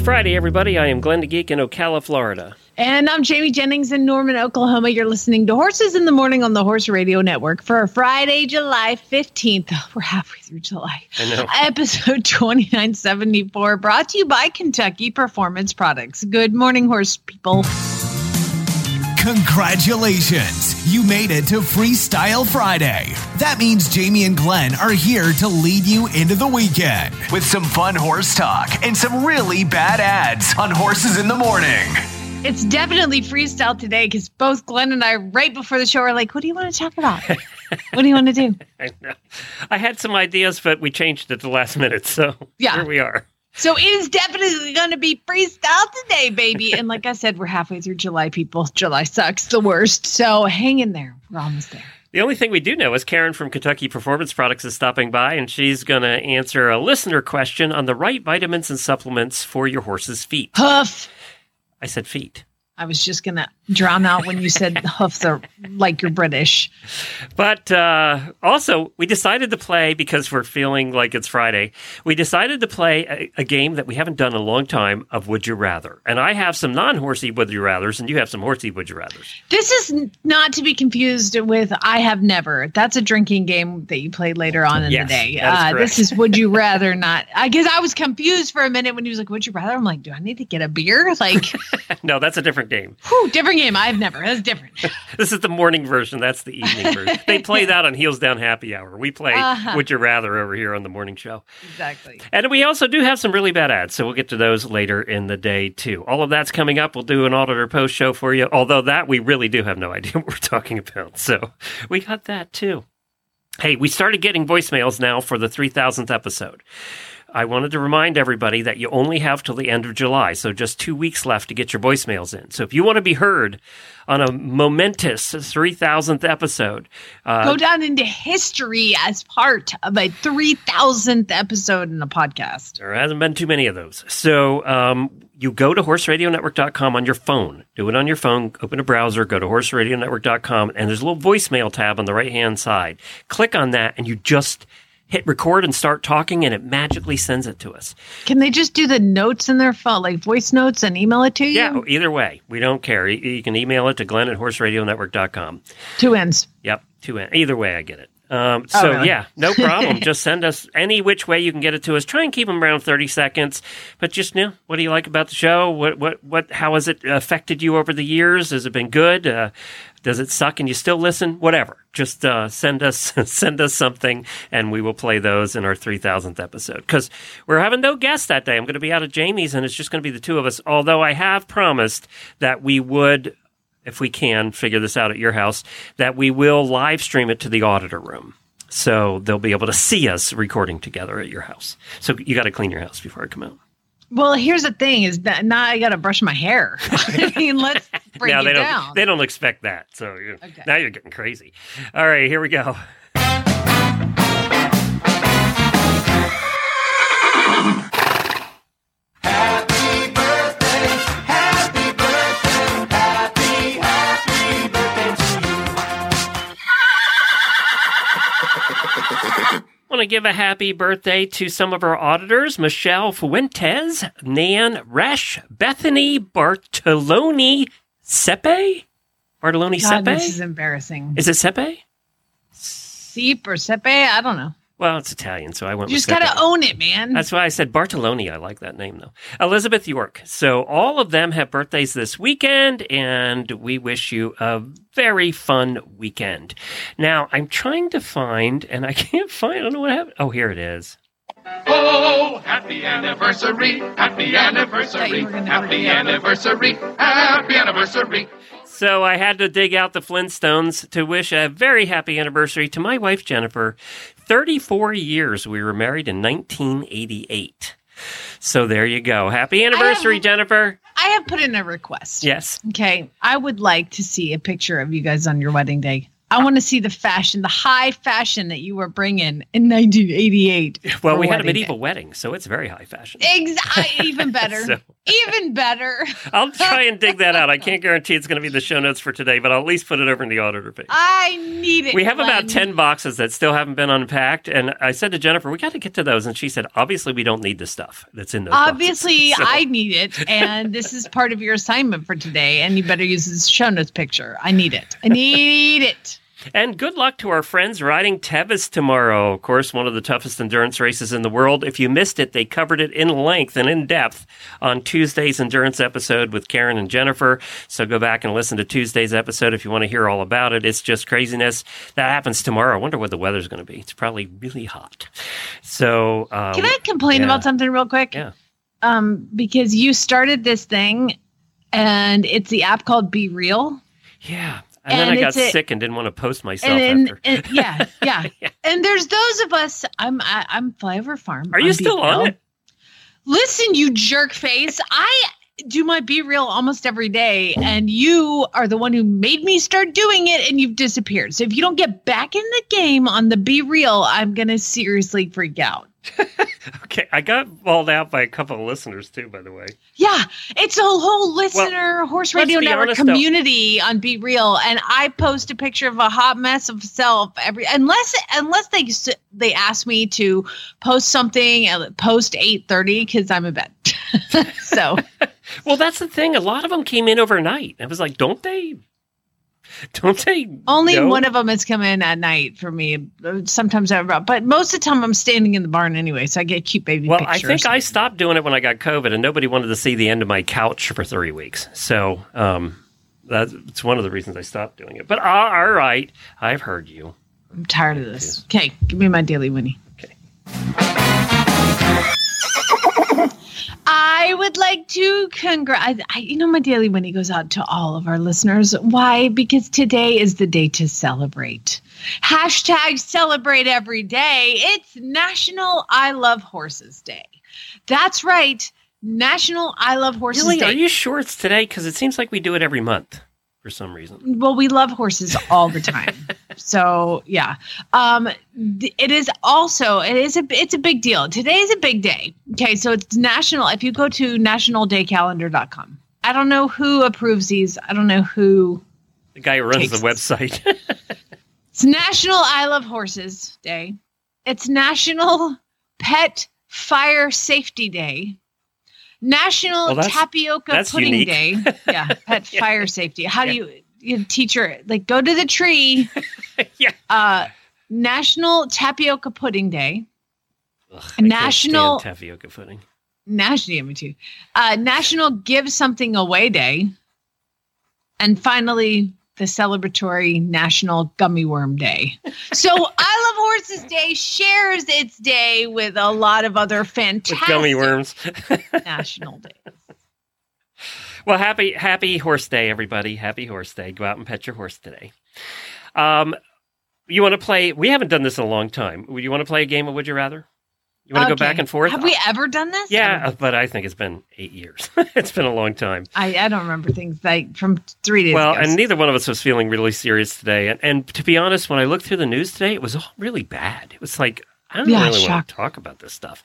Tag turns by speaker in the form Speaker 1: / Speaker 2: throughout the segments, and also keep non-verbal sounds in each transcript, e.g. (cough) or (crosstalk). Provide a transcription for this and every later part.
Speaker 1: Friday, everybody. I am Glenn the Geek in Ocala, Florida.
Speaker 2: And I'm Jamie Jennings in Norman, Oklahoma. You're listening to Horses in the Morning on the Horse Radio Network for Friday, July 15th. We're halfway through July.
Speaker 1: I know.
Speaker 2: Episode 2974, brought to you by Kentucky Performance Products. Good morning, horse people.
Speaker 3: Congratulations! You made it to Freestyle Friday. That means Jamie and Glenn are here to lead you into the weekend with some fun horse talk and some really bad ads on Horses in the Morning.
Speaker 2: It's definitely freestyle today because both Glenn and I, right before the show, are like, what do you want to talk about? what do you want to do? (laughs)
Speaker 1: I know. I had some ideas, but we changed it at the last minute, so
Speaker 2: Yeah.
Speaker 1: here we are.
Speaker 2: So it is definitely going to be freestyle today, baby. And like I said, we're halfway through July, people. July sucks the worst. So hang in there. We're almost there.
Speaker 1: The only thing we do know is Karen from Kentucky Performance Products is stopping by, and she's going to answer a listener question on the right vitamins and supplements for your horse's feet.
Speaker 2: Hoof.
Speaker 1: I said feet.
Speaker 2: I was just going to drown out when you said (laughs) hoofs are like you're British.
Speaker 1: But uh, also, we decided to play because we're feeling like it's Friday. We decided to play a, a game that we haven't done in a long time of Would You Rather. And I have some non horsey Would You Rathers, and you have some horsey Would You Rathers.
Speaker 2: This is not to be confused with I have never. That's a drinking game that you played later on in
Speaker 1: Yes,
Speaker 2: the day. Uh, this is Would You (laughs) Rather Not. I guess I was confused for a minute when he was like, Would you rather? I'm like, Do I need to get a beer? Like, (laughs)
Speaker 1: no, that's a different game.
Speaker 2: whew, different game. I've never. That's different. (laughs)
Speaker 1: This is the morning version. That's the evening version. (laughs) They play that on Heels Down Happy Hour. We play
Speaker 2: Uh-huh.
Speaker 1: Would You Rather over here on the morning show.
Speaker 2: exactly.
Speaker 1: And we also do have some really bad ads, so we'll get to those later in the day too. All of that's coming up. We'll do an auditor post show for you. Although that we really do have no (laughs) idea what we're talking about. So we got that too. Hey, we started getting voicemails now for the 3000th episode. I wanted to remind everybody that you only have till the end of July, so just two weeks left to get your voicemails in. So if you want to be heard on a momentous 3000th episode, uh,
Speaker 2: Go down into history as part of a 3000th episode in a podcast.
Speaker 1: There hasn't been too many of those. So um, you go to horseradionetwork.com on your phone. Do it on your phone. Open a browser, go to horseradionetwork.com, and there's a little voicemail tab on the right hand side. Click on that, and you just hit record and start talking, and it magically sends it to us.
Speaker 2: Can they just do the notes in their phone, like voice notes, and email it to you?
Speaker 1: Yeah, either way, we don't care. You, you can email it to glenn at horseradionetwork.com.
Speaker 2: Two ends.
Speaker 1: Yep, two ends. Either way, I get it. Um, so
Speaker 2: really?
Speaker 1: yeah, no problem. (laughs) just send us any which way you can get it to us. Try and keep them around thirty seconds. But just you know, what do you like about the show? What what what? How has it affected you over the years? Has it been good? Uh, does it suck and you still listen? Whatever. Just uh, send us (laughs) send us something, and we will play those in our three thousandth episode. Because we're having no guests that day. I'm going to be out of Jamie's, and it's just going to be the two of us. Although I have promised that we would if we can figure this out at your house, that we will live stream it to the auditor room. So they'll be able to see us recording together at your house. So you got to clean your house before I come out.
Speaker 2: Well, here's the thing: is that now I got to brush my hair. (laughs) I mean, let's bring it
Speaker 1: they don't
Speaker 2: down.
Speaker 1: they don't expect that. So you
Speaker 2: Okay.
Speaker 1: now you're getting crazy. All right, here we go. Want to give a happy birthday to some of our auditors Michelle Fuentes, Nan Resch, Bethany Bartoloni Sepe? Bartoloni
Speaker 2: God,
Speaker 1: Sepe?
Speaker 2: this is embarrassing.
Speaker 1: Is it Sepe?
Speaker 2: Seep or sepe? I don't know.
Speaker 1: Well, it's Italian, so I went
Speaker 2: You
Speaker 1: with
Speaker 2: just got to own it, man.
Speaker 1: That's why I said Bartoloni. I like that name, though. Elizabeth York. So, all of them have birthdays this weekend, and we wish you a very fun weekend. Now, I'm trying to find, and I (laughs) can't find, I don't know what happened. Oh, here it is.
Speaker 4: Oh, happy anniversary, happy anniversary,
Speaker 2: you were gonna never
Speaker 4: happy anniversary, happy anniversary.
Speaker 1: So I had to dig out the Flintstones to wish a very happy anniversary to my wife Jennifer. 34 years. We were married in 1988. So there you go. Happy anniversary,
Speaker 2: have-
Speaker 1: Jennifer.
Speaker 2: I have put in a request.
Speaker 1: Yes.
Speaker 2: Okay. I would like to see a picture of you guys on your wedding day. I want to see the fashion, the high fashion that you were bringing in 1988. (laughs)
Speaker 1: Well, we had a medieval
Speaker 2: day.
Speaker 1: wedding, so it's very high fashion.
Speaker 2: Exactly. Even (laughs) better.
Speaker 1: So-
Speaker 2: Even better. (laughs)
Speaker 1: I'll try and dig that out. I can't guarantee it's going to be the show notes for today, but I'll at least put it over in the auditor page.
Speaker 2: I need it.
Speaker 1: We have about 10 boxes that still haven't been unpacked. And I said to Jennifer, we got to get to those. And she said, obviously, we don't need the stuff that's in those boxes."
Speaker 2: Obviously,
Speaker 1: So-
Speaker 2: I need it, and this is part of your assignment for today. And you better use this show notes picture. I need it. I need it.
Speaker 1: And good luck to our friends riding Tevis tomorrow. Of course, one of the toughest endurance races in the world. If you missed it, they covered it in length and in depth on Tuesday's endurance episode with Karen and Jennifer. So go back and listen to Tuesday's episode if you want to hear all about it. It's just craziness. That happens tomorrow. I wonder what the weather's going to be. It's probably really hot. So, um,
Speaker 2: Can I complain
Speaker 1: yeah.
Speaker 2: about something real quick?
Speaker 1: Yeah.
Speaker 2: Um, because you started this thing, and it's the app called BeReal.
Speaker 1: Yeah. And, then I got
Speaker 2: a-
Speaker 1: sick and didn't want to post myself
Speaker 2: and,
Speaker 1: after.
Speaker 2: and (laughs) yeah, yeah, And there's those of us. I'm I, I'm Flyover Farm.
Speaker 1: Are you still on it?
Speaker 2: Listen, you jerk face. I do my BeReal almost every day, and you are the one who made me start doing it, and you've disappeared. So if you don't get back in the game on the BeReal, I'm gonna seriously freak out. (laughs)
Speaker 1: Okay. I got called out by a couple of listeners, too, by the way.
Speaker 2: Yeah, it's a whole listener horse radio network
Speaker 1: honest, though.
Speaker 2: community on BeReal, and I post a picture of a hot mess of self every unless unless they they ask me to post something at post eight thirty because I'm in bed. (laughs) so (laughs)
Speaker 1: Well, that's the thing. A lot of them came in overnight. I was like, don't they? (laughs) Don't they?
Speaker 2: only
Speaker 1: know?
Speaker 2: one of them has come in at night for me. Sometimes I, but most of the time I'm standing in the barn anyway, so I get cute baby
Speaker 1: Well. I think I stopped doing it when I got COVID, and nobody wanted to see the end of my couch for three weeks. So um, that's one of the reasons I stopped doing it. But uh, all right, I've heard you.
Speaker 2: I'm tired of this. Okay, give me my daily Winnie.
Speaker 1: Okay.
Speaker 2: I would like to congrat. I, I, you know, my daily Winnie goes out to all of our listeners. Why? Because today is the day to celebrate. Hashtag celebrate every day. It's National I Love Horses Day. That's right. National I Love Horses
Speaker 1: Really?
Speaker 2: Day.
Speaker 1: Are you sure it's today? Because it seems like we do it every month for some reason.
Speaker 2: well we love horses all the time. (laughs) So yeah. Um th- it is also it is a it's a big deal. Today is a big day. Okay so it's national if you go to nationaldaycalendar.com i don't know who approves these. I don't know who
Speaker 1: The guy who runs the website. (laughs)
Speaker 2: it's national i love horses day. It's national pet fire safety day national
Speaker 1: Well, that's-
Speaker 2: tapioca
Speaker 1: that's
Speaker 2: pudding
Speaker 1: unique.
Speaker 2: day. (laughs) Yeah pet fire safety. How do you you teacher like go to the tree. (laughs)
Speaker 1: Yeah.
Speaker 2: uh national tapioca pudding day.
Speaker 1: Ugh,
Speaker 2: National-
Speaker 1: tapioca pudding.
Speaker 2: national yeah, me too. Uh national give something away day. And finally the celebratory national gummy worm day so (laughs) i love horses day shares its day with a lot of other
Speaker 1: With
Speaker 2: fantastic
Speaker 1: gummy worms. (laughs)
Speaker 2: national days
Speaker 1: Well, happy happy horse day, everybody! Happy horse day. Go out and pet your horse today. Um, you want to play? We haven't done this in a long time. Would you want to play a game of Would You Rather? You want to
Speaker 2: Okay.
Speaker 1: go back and forth?
Speaker 2: have we ever done this
Speaker 1: Yeah, but I think it's been eight years. (laughs) it's been a long time.
Speaker 2: I, I don't remember things like from three days
Speaker 1: Well,
Speaker 2: ago.
Speaker 1: and neither one of us was feeling really serious today. And, and to be honest, when I looked through the news today, it was all really bad. It was like I don't
Speaker 2: Yeah,
Speaker 1: really want to talk about this stuff.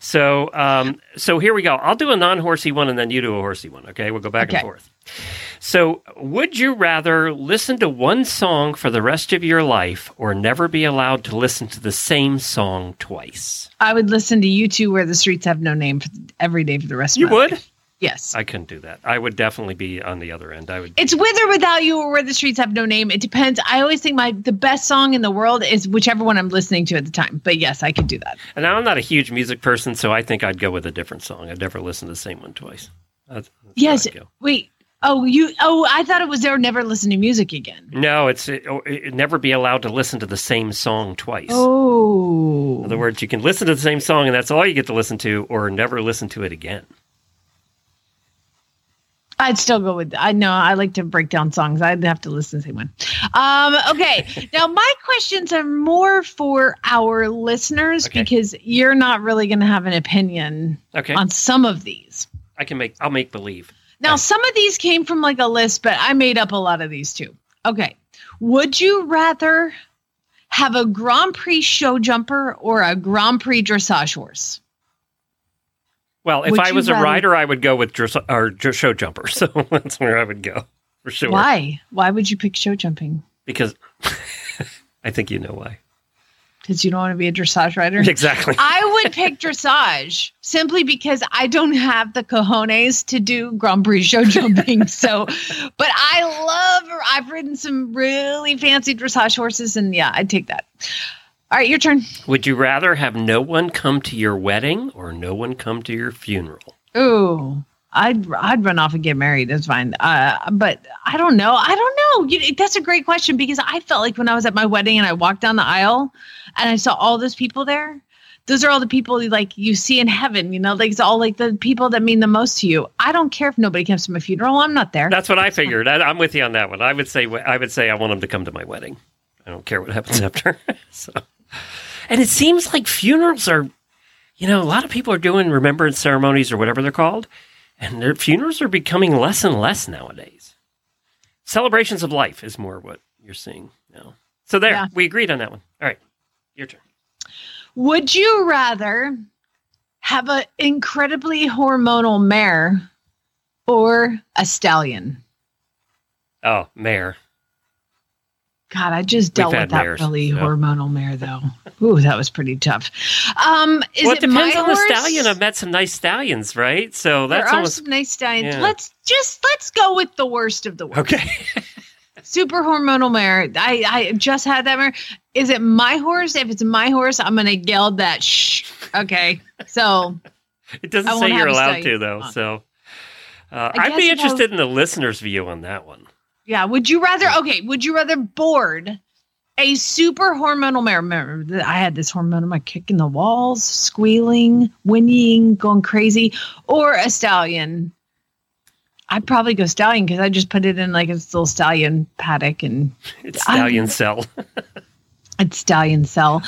Speaker 1: So, um, so here we go. I'll do a non-horsey one, and then you do a horsey one. Okay, we'll go back and forth. So, would you rather listen to one song for the rest of your life, or never be allowed to listen to the same song twice?
Speaker 2: I would listen to U2 where the streets have no name for every day for the rest of
Speaker 1: You would?
Speaker 2: life. Yes.
Speaker 1: I couldn't do that. I would definitely be on the other end. I would.
Speaker 2: It's with or without you or where the streets have no name. It depends. I always think my the best song in the world is whichever one I'm listening to at the time. But yes, I could do that.
Speaker 1: And I'm not a huge music person, so I think I'd go with a different song. I'd never listen to the same one twice. That's, that's
Speaker 2: Yes. Wait. Oh, you. Oh, I thought it was there. Never listen to music again.
Speaker 1: No, it's it, oh, it never be allowed to listen to the same song twice.
Speaker 2: Oh.
Speaker 1: In other words, you can listen to the same song and that's all you get to listen to, or never listen to it again.
Speaker 2: I'd still go with. I know I like to break down songs. I'd have to listen to the same one. Um, okay, (laughs) now my questions are more for our listeners
Speaker 1: Okay.
Speaker 2: because you're not really going to have an opinion
Speaker 1: Okay.
Speaker 2: on some of these.
Speaker 1: I can make. I'll make believe.
Speaker 2: Now, some of these came from like a list, but I made up a lot of these too. Okay. Would you rather have a Grand Prix show jumper or a Grand Prix dressage horse?
Speaker 1: Well, if
Speaker 2: Would
Speaker 1: I
Speaker 2: you
Speaker 1: was a
Speaker 2: rather-
Speaker 1: rider, I would go with dress- or dr- show jumper. (laughs) So that's where I would go for sure.
Speaker 2: Why? Why would you pick show jumping?
Speaker 1: Because (laughs) I think you know why.
Speaker 2: Because you don't want to be a dressage rider? (laughs)
Speaker 1: Exactly.
Speaker 2: I would pick dressage simply because I don't have the cojones to do Grand Prix show jumping. So, but I love, I've ridden some really fancy dressage horses, and yeah, I'd take that. All right, your turn.
Speaker 1: Would you rather have no one come to your wedding or no one come to your funeral?
Speaker 2: Ooh, I'd I'd run off and get married. That's fine. Uh, but I don't know. I don't know. You, that's a great question because I felt like when I was at my wedding and I walked down the aisle and I saw all those people there. Those are all the people you, like you see in heaven. You know, like it's all like the people that mean the most to you. I don't care if nobody comes to my funeral. I'm not there.
Speaker 1: That's what I figured. I, I'm with you on that one. I would say I would say I want them to come to my wedding. I don't care what happens after. (laughs) so, and it seems like funerals are, you know, a lot of people are doing remembrance ceremonies or whatever they're called, and their funerals are becoming less and less nowadays. Celebrations of life is more what you're seeing now. So there,
Speaker 2: Yeah.
Speaker 1: we agreed on that one. All right, your turn.
Speaker 2: Would you rather have an incredibly hormonal mare or a stallion?
Speaker 1: Oh, mayor.
Speaker 2: God, I just dealt with that
Speaker 1: mares,
Speaker 2: really hormonal mare though. Ooh, that was pretty tough. Um, is
Speaker 1: well,
Speaker 2: it
Speaker 1: it depends on the stallion. I've met some nice stallions, right? So
Speaker 2: There
Speaker 1: that's
Speaker 2: are
Speaker 1: almost
Speaker 2: some nice stallions.
Speaker 1: yeah.
Speaker 2: Let's just let's go with the worst of the worst.
Speaker 1: okay. (laughs)
Speaker 2: Super hormonal mare. I I just had that mare. Is it my horse? If it's my horse, I'm gonna geld that. Shh. Okay. So
Speaker 1: It doesn't say you're allowed to, though. So uh, I'd be
Speaker 2: guess if I
Speaker 1: interested in the listener's view on that one.
Speaker 2: Yeah. Would you rather? Okay. Would you rather board a super hormonal mare? Remember, I had this hormonal mare kicking the walls, squealing, whinnying, going crazy, or a stallion. I'd probably go stallion because I just put it in like a little stallion paddock and (laughs)
Speaker 1: It's stallion cell. (laughs)
Speaker 2: it's stallion cell.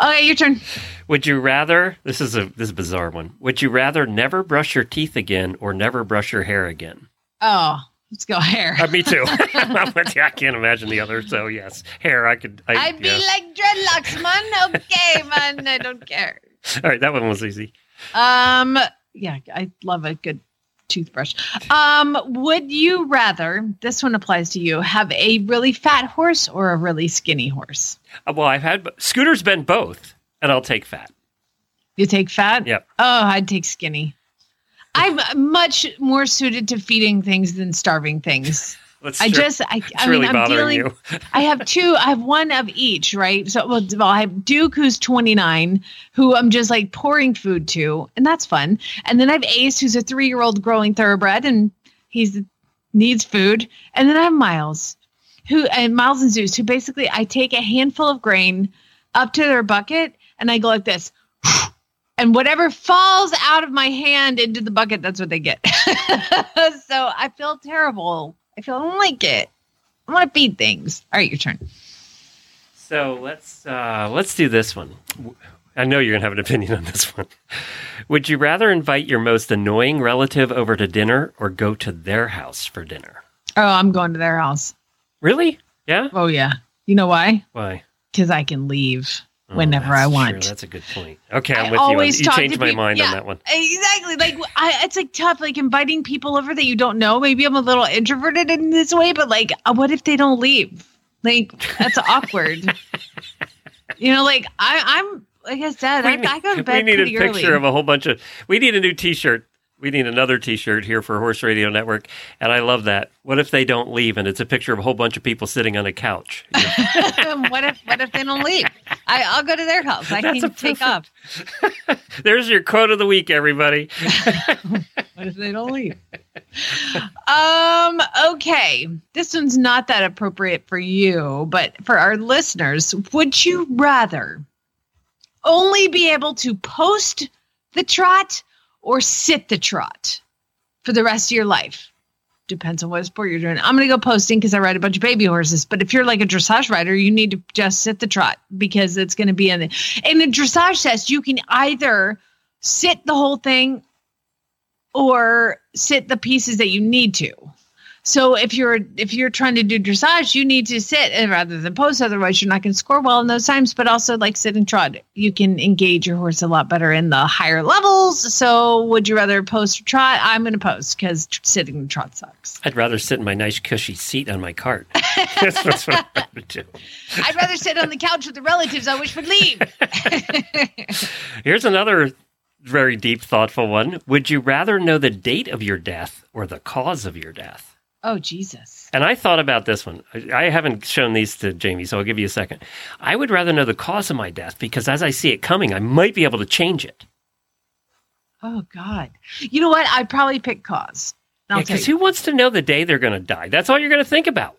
Speaker 2: Okay, your turn.
Speaker 1: Would you rather? This is a this is a bizarre one. Would you rather never brush your teeth again or never brush your hair again?
Speaker 2: Oh, let's go hair.
Speaker 1: Uh, me too. I'm with you. I can't imagine the other. So yes, hair. I could. I,
Speaker 2: I'd be
Speaker 1: yeah.
Speaker 2: like dreadlocks, man. Okay, (laughs) man. I don't care.
Speaker 1: All right, that one was easy.
Speaker 2: Um, yeah, I love a good toothbrush. Um, would you rather? This one applies to you. Have a really fat horse or a really skinny horse?
Speaker 1: Uh, well, I've had Scooter's been both, and I'll take fat.
Speaker 2: You take fat.
Speaker 1: Yep.
Speaker 2: Oh, I'd take skinny. I'm much more suited to feeding things than starving things. (laughs)
Speaker 1: Let's
Speaker 2: I just, I,
Speaker 1: it's
Speaker 2: I
Speaker 1: really
Speaker 2: mean, I'm dealing.
Speaker 1: you. (laughs)
Speaker 2: I have two. I have one of each, right? So, well, I have Duke, who's 29, who I'm just like pouring food to, and that's fun. And then I have Ace, who's a three year old growing thoroughbred, and he's needs food. And then I have Miles, who and Miles and Zeus, who basically I take a handful of grain up to their bucket, and I go like this. And whatever falls out of my hand into the bucket, that's what they get. (laughs) so I feel terrible. I feel I don't like it. I want to feed things. All right, your turn.
Speaker 1: So let's uh, let's do this one. I know you're gonna have an opinion on this one. Would you rather invite your most annoying relative over to dinner or go to their house for dinner?
Speaker 2: Oh, I'm going to their house.
Speaker 1: Really? Yeah.
Speaker 2: Oh yeah. You know why?
Speaker 1: Why?
Speaker 2: Because I can leave whenever
Speaker 1: that's
Speaker 2: I
Speaker 1: true.
Speaker 2: want.
Speaker 1: That's a good point. Okay, I'm
Speaker 2: I
Speaker 1: with you.
Speaker 2: always
Speaker 1: You
Speaker 2: talk
Speaker 1: changed my mind on that one.
Speaker 2: Exactly. Like I, it's like tough. Like inviting people over that you don't know. Maybe I'm a little introverted in this way, but like, uh, what if they don't leave? Like that's awkward. (laughs) you know, like I, I'm like I said, I, I go to bed
Speaker 1: we need a picture
Speaker 2: early.
Speaker 1: of a whole bunch of. We need a new T-shirt. We need another T-shirt here for Horse Radio Network, and I love that. What if they don't leave, and it's a picture of a whole bunch of people sitting on a couch? (laughs) (laughs)
Speaker 2: what if what if they don't leave? I, I'll go to their house. I
Speaker 1: That's
Speaker 2: can
Speaker 1: a
Speaker 2: take off. (laughs)
Speaker 1: There's your quote of the week, everybody.
Speaker 2: What if they don't leave? um, okay. This one's not that appropriate for you, but for our listeners, would you rather only be able to post the trot or sit the trot for the rest of your life? depends on what sport you're doing. I'm going to go posting because I ride a bunch of baby horses. But if you're like a dressage rider, you need to just sit the trot because it's going to be in the in the dressage test. You can either sit the whole thing or sit the pieces that you need to. So if you're if you're trying to do dressage, you need to sit rather than post. Otherwise, you're not going to score well in those times. But also, like sit and trot, you can engage your horse a lot better in the higher levels. So, would you rather post or trot? I'm going to post because tr- sitting and trot sucks.
Speaker 1: I'd rather sit in my nice cushy seat on my cart. that's, (laughs) that's what I would do.
Speaker 2: I'd rather sit on the couch with the relatives I wish would leave. (laughs)
Speaker 1: Here's another very deep, thoughtful one. Would you rather know the date of your death or the cause of your death?
Speaker 2: Oh Jesus!
Speaker 1: And I thought about this one. I haven't shown these to Jamie, so I'll give you a second. I would rather know the cause of my death because as I see it coming, I might be able to change it.
Speaker 2: Oh God! You know what? I'd probably pick cause.
Speaker 1: Because
Speaker 2: you.
Speaker 1: who wants to know the day they're going to die? That's all you're going to think about.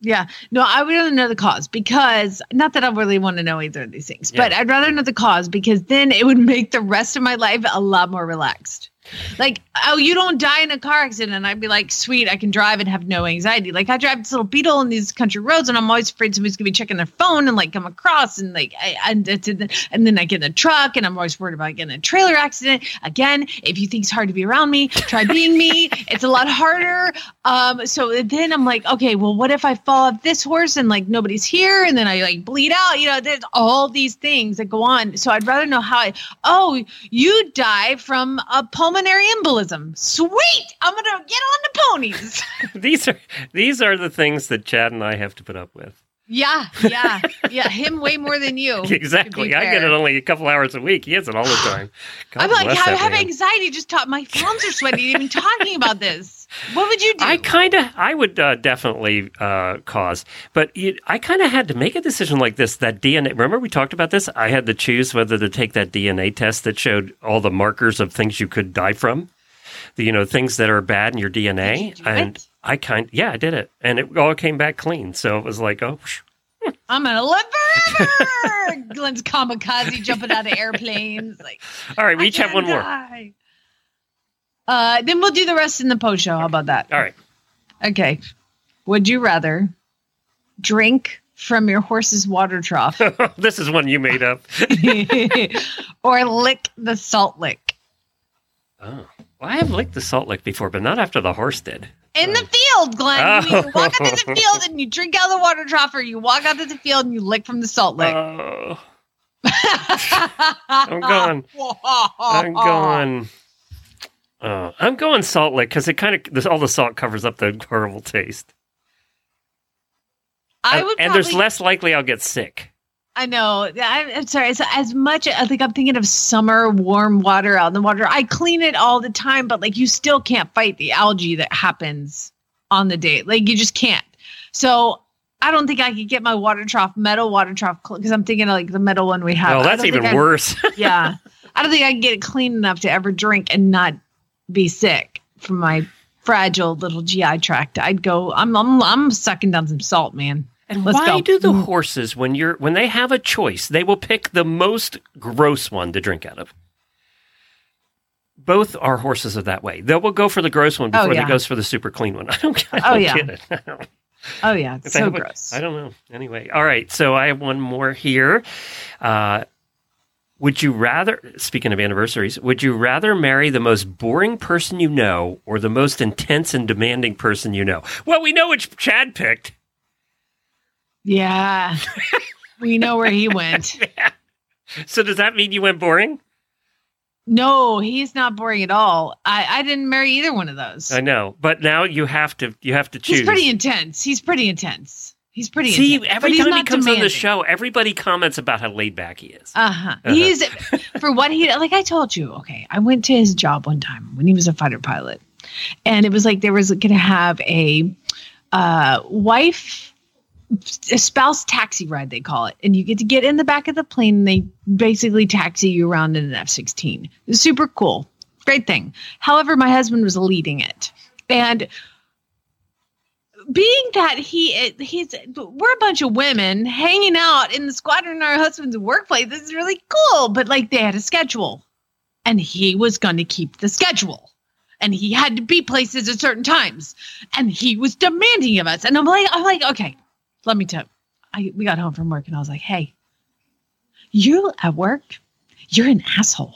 Speaker 2: Yeah. No, I would rather know the cause because not that I really want to know either of these things, but I'd rather know the cause because then it would make the rest of my life a lot more relaxed. Like, oh, you don't die in a car accident. And I'd be like, sweet, I can drive and have no anxiety. Like, I drive this little beetle in these country roads, and I'm always afraid somebody's gonna be checking their phone and like come across, and like, I, and and then I get in a truck, and I'm always worried about getting a trailer accident. Again, if you think it's hard to be around me, try being me. (laughs) It's a lot harder. Um, so then I'm like, okay, well, what if I fall off this horse and like nobody's here, and then I like bleed out? You know, there's all these things that go on. So I'd rather know how. I, oh, you die from a pulmonary embolism. Sweet, I'm gonna get on the ponies. (laughs)
Speaker 1: these are these are the things that Chad and I have to put up with.
Speaker 2: yeah, yeah, yeah. Him way more than you. (laughs)
Speaker 1: Exactly. I get it only a couple hours a week. He has it all the (sighs) time. God
Speaker 2: I'm like, I have anxiety. Just talk. My palms are sweaty even talking about this. What would you do?
Speaker 1: I kind of, I would uh, definitely uh, cause, but you, I kind of had to make a decision like this. That DNA. Remember we talked about this. I had to choose whether to take that DNA test that showed all the markers of things you could die from. The, you know things that are bad in your DNA,
Speaker 2: you
Speaker 1: and
Speaker 2: it?
Speaker 1: I kind, yeah, I did it, and it all came back clean. So it was like, oh, phew.
Speaker 2: I'm gonna live forever. (laughs) Glenn's kamikaze jumping out of airplanes. Like,
Speaker 1: all right, we each have one more.
Speaker 2: Uh, then we'll do the rest in the post show. How about that?
Speaker 1: All right,
Speaker 2: Okay. Would you rather drink from your horse's water trough (laughs)
Speaker 1: this is one you made up. (laughs)
Speaker 2: or lick the salt lick
Speaker 1: Oh, well, I have licked the salt lick before, but not after the horse did.
Speaker 2: in the field, Glenn?
Speaker 1: Oh.
Speaker 2: You walk out to the field and you drink out of the water trough, or you walk out to the field and you lick from the salt lick.
Speaker 1: Oh, (laughs) I'm gone. I'm going. Oh, I'm going Salt Lick because it kind of all the salt covers up the (laughs) horrible taste,
Speaker 2: I
Speaker 1: and,
Speaker 2: would
Speaker 1: and there's less likely I'll get sick.
Speaker 2: I know. I, I'm sorry. As, as much, uh, I think I'm thinking of summer warm water out in the water. I clean it all the time, but like you still can't fight the algae that happens on the date. Like you just can't. So I don't think I could get my water trough, metal water trough, because I'm thinking of like the metal one we have.
Speaker 1: Oh, that's even worse. (laughs)
Speaker 2: yeah. I don't think I can get it clean enough to ever drink and not be sick from my fragile little GI tract. I'd go, I'm, I'm, I'm sucking down some salt, man.
Speaker 1: and
Speaker 2: Let's
Speaker 1: why
Speaker 2: go.
Speaker 1: do the
Speaker 2: Mm.
Speaker 1: horses when you're when they have a choice, they will pick the most gross one to drink out of? Both our horses are that way. They will go for the gross one before
Speaker 2: Oh, yeah.
Speaker 1: they goes for the super clean one. (laughs) I don't, I
Speaker 2: Oh,
Speaker 1: don't
Speaker 2: yeah.
Speaker 1: get it. I
Speaker 2: Oh, yeah. It's
Speaker 1: If I
Speaker 2: so
Speaker 1: a-
Speaker 2: gross.
Speaker 1: I don't know. Anyway, all right. So I have one more here. Uh, would you rather, speaking of anniversaries, would you rather marry the most boring person you know or the most intense and demanding person you know? Well, we know which Chad picked.
Speaker 2: Yeah. (laughs) we know where he went. (laughs)
Speaker 1: So does that mean you went boring?
Speaker 2: No, he's not boring at all. I, I didn't marry either one of those.
Speaker 1: I know, but now you have to you have to choose.
Speaker 2: He's pretty intense. He's pretty intense. He's pretty
Speaker 1: See,
Speaker 2: intense.
Speaker 1: every time he comes on the show, everybody comments about how laid back he is.
Speaker 2: Uh-huh. He's for what he like I told you, okay. I went to his job one time when he was a fighter pilot. And it was like there was gonna have a uh wife a spouse taxi ride they call it and you get to get in the back of the plane and they basically taxi you around in an f-16 super cool great thing however my husband was leading it and being that he he's we're a bunch of women hanging out in the squadron in our husband's workplace. This is really cool. But like they had a schedule. And he was going to keep the schedule. And he had to be places at certain times. And he was demanding of us. And i'm like i'm like okay let me tell I, we got home from work and i was like hey you at work you're an asshole.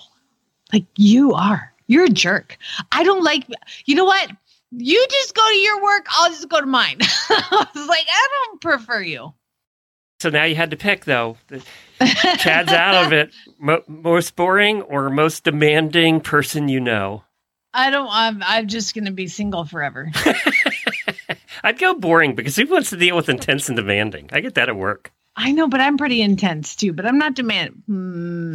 Speaker 2: Like you are. You're a jerk. I don't like you know what you just go to your work i'll just go to mine (laughs) i was like i don't prefer you
Speaker 1: So now you had to pick, though. Chad's out of it. (laughs) Mo- most boring or most demanding person you know?
Speaker 2: i don't i'm, I'm just gonna be single forever (laughs)
Speaker 1: I'd go boring because who wants to deal with intense and demanding? I get that at work.
Speaker 2: i know but i'm pretty intense too but i'm not demand hmm.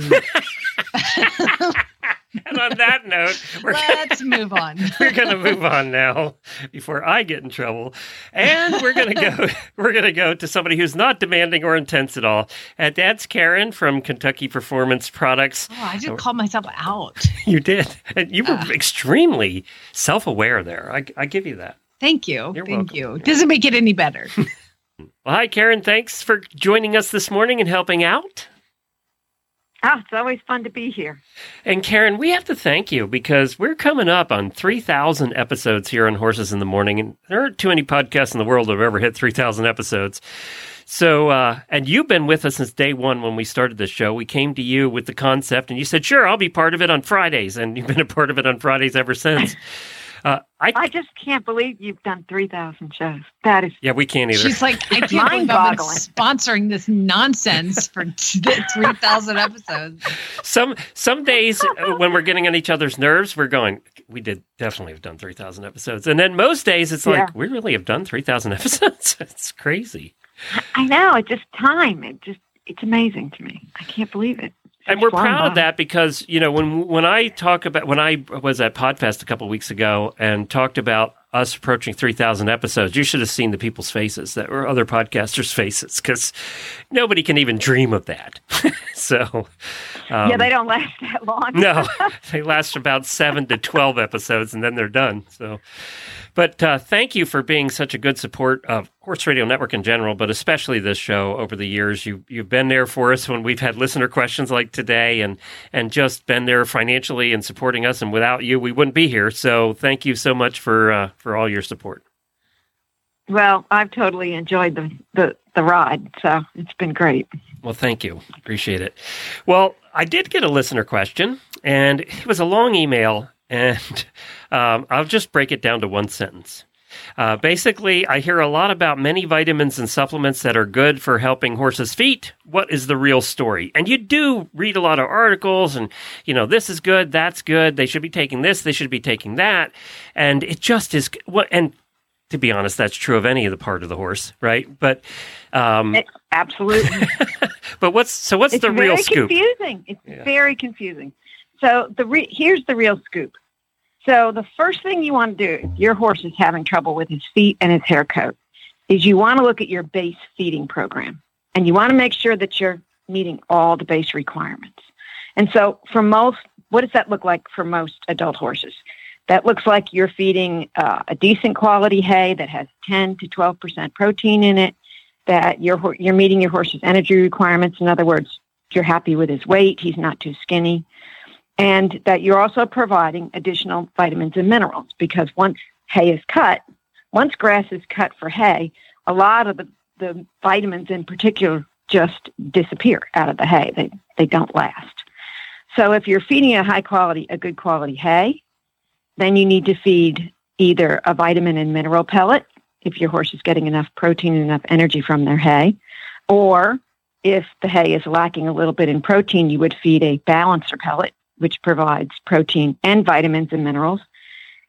Speaker 2: (laughs)
Speaker 1: And on that note, we're
Speaker 2: let's move on (laughs)
Speaker 1: we're going to move on now before I get in trouble. And we're going to go (laughs) we're going to go to somebody who's not demanding or intense at all. And that's Karen from Kentucky Performance Products.
Speaker 2: oh, i just called myself out
Speaker 1: You did. And you were ah. extremely self-aware there. I, I give you that.
Speaker 2: Thank you.
Speaker 1: You're
Speaker 2: Thank
Speaker 1: welcome.
Speaker 2: you. Doesn't make it any better.
Speaker 1: Well, hi Karen, thanks for joining us this morning and helping out.
Speaker 5: Oh, it's always fun to be here.
Speaker 1: And Karen, we have to thank you because we're coming up on 3,000 episodes here on Horses in the Morning. And there aren't too many podcasts in the world that have ever hit 3,000 episodes. So, uh, and you've been with us since day one when we started this show. We came to you with the concept and you said, sure, I'll be part of it on Fridays. And you've been a part of it on Fridays ever since. (laughs) Uh, I,
Speaker 5: I just can't believe you've done 3,000 shows. That is,
Speaker 1: yeah, we can't either.
Speaker 2: She's like, I can't believe I've been sponsoring this nonsense for (laughs) three thousand episodes.
Speaker 1: some some days uh, when we're getting on each other's nerves, we're going. We did definitely have done three thousand episodes, and then most days it's like
Speaker 5: Yeah.
Speaker 1: we really have done three thousand (laughs) episodes. it's crazy,
Speaker 5: I know, it's just time. It just, it's amazing to me. I can't believe it.
Speaker 1: And we're proud of that because you know when when I talk about when I was at Podfest a couple weeks ago and talked about us approaching three thousand episodes, you should have seen the people's faces that were other podcasters' faces because nobody can even dream of that. (laughs) so. Um,
Speaker 5: yeah, they don't last that long.
Speaker 1: No, (laughs) they last about seven to 12 episodes and then they're done. So, but uh, thank you for being such a good support of Horse Radio Network in general, but especially this show over the years. You, you've been there for us when we've had listener questions like today and, and just been there financially and supporting us. And without you, we wouldn't be here. So thank you so much for, uh, for all your support.
Speaker 5: Well, I've totally enjoyed the, the, the ride, so it's been great.
Speaker 1: Well, thank you. Appreciate it. Well, I did get a listener question, and it was a long email, and (laughs) um, I'll just break it down to one sentence. Uh, basically, I hear a lot about many vitamins and supplements that are good for helping horses' feet. What is the real story? And you do read a lot of articles, and you know this is good, that's good. They should be taking this, they should be taking that, and it just is. What and to be honest, that's true of any of the part of the horse, right? But um,
Speaker 5: It, absolutely. (laughs)
Speaker 1: but what's so? What's
Speaker 5: it's
Speaker 1: the real scoop?
Speaker 5: confusing. It's
Speaker 1: Yeah.
Speaker 5: very confusing. So the re- here's the real scoop. So the first thing you want to do if your horse is having trouble with his feet and his hair coat is you want to look at your base feeding program and you want to make sure that you're meeting all the base requirements. And so for most, what does that look like for most adult horses? That looks like you're feeding uh, a decent quality hay that has 10 to 12% protein in it, that you're, you're meeting your horse's energy requirements. In other words, you're happy with his weight, he's not too skinny, and that you're also providing additional vitamins and minerals because once hay is cut, once grass is cut for hay, a lot of the, the vitamins in particular just disappear out of the hay. They, they don't last. So if you're feeding a high quality, a good quality hay, then you need to feed either a vitamin and mineral pellet if your horse is getting enough protein and enough energy from their hay, or if the hay is lacking a little bit in protein, you would feed a balancer pellet, which provides protein and vitamins and minerals.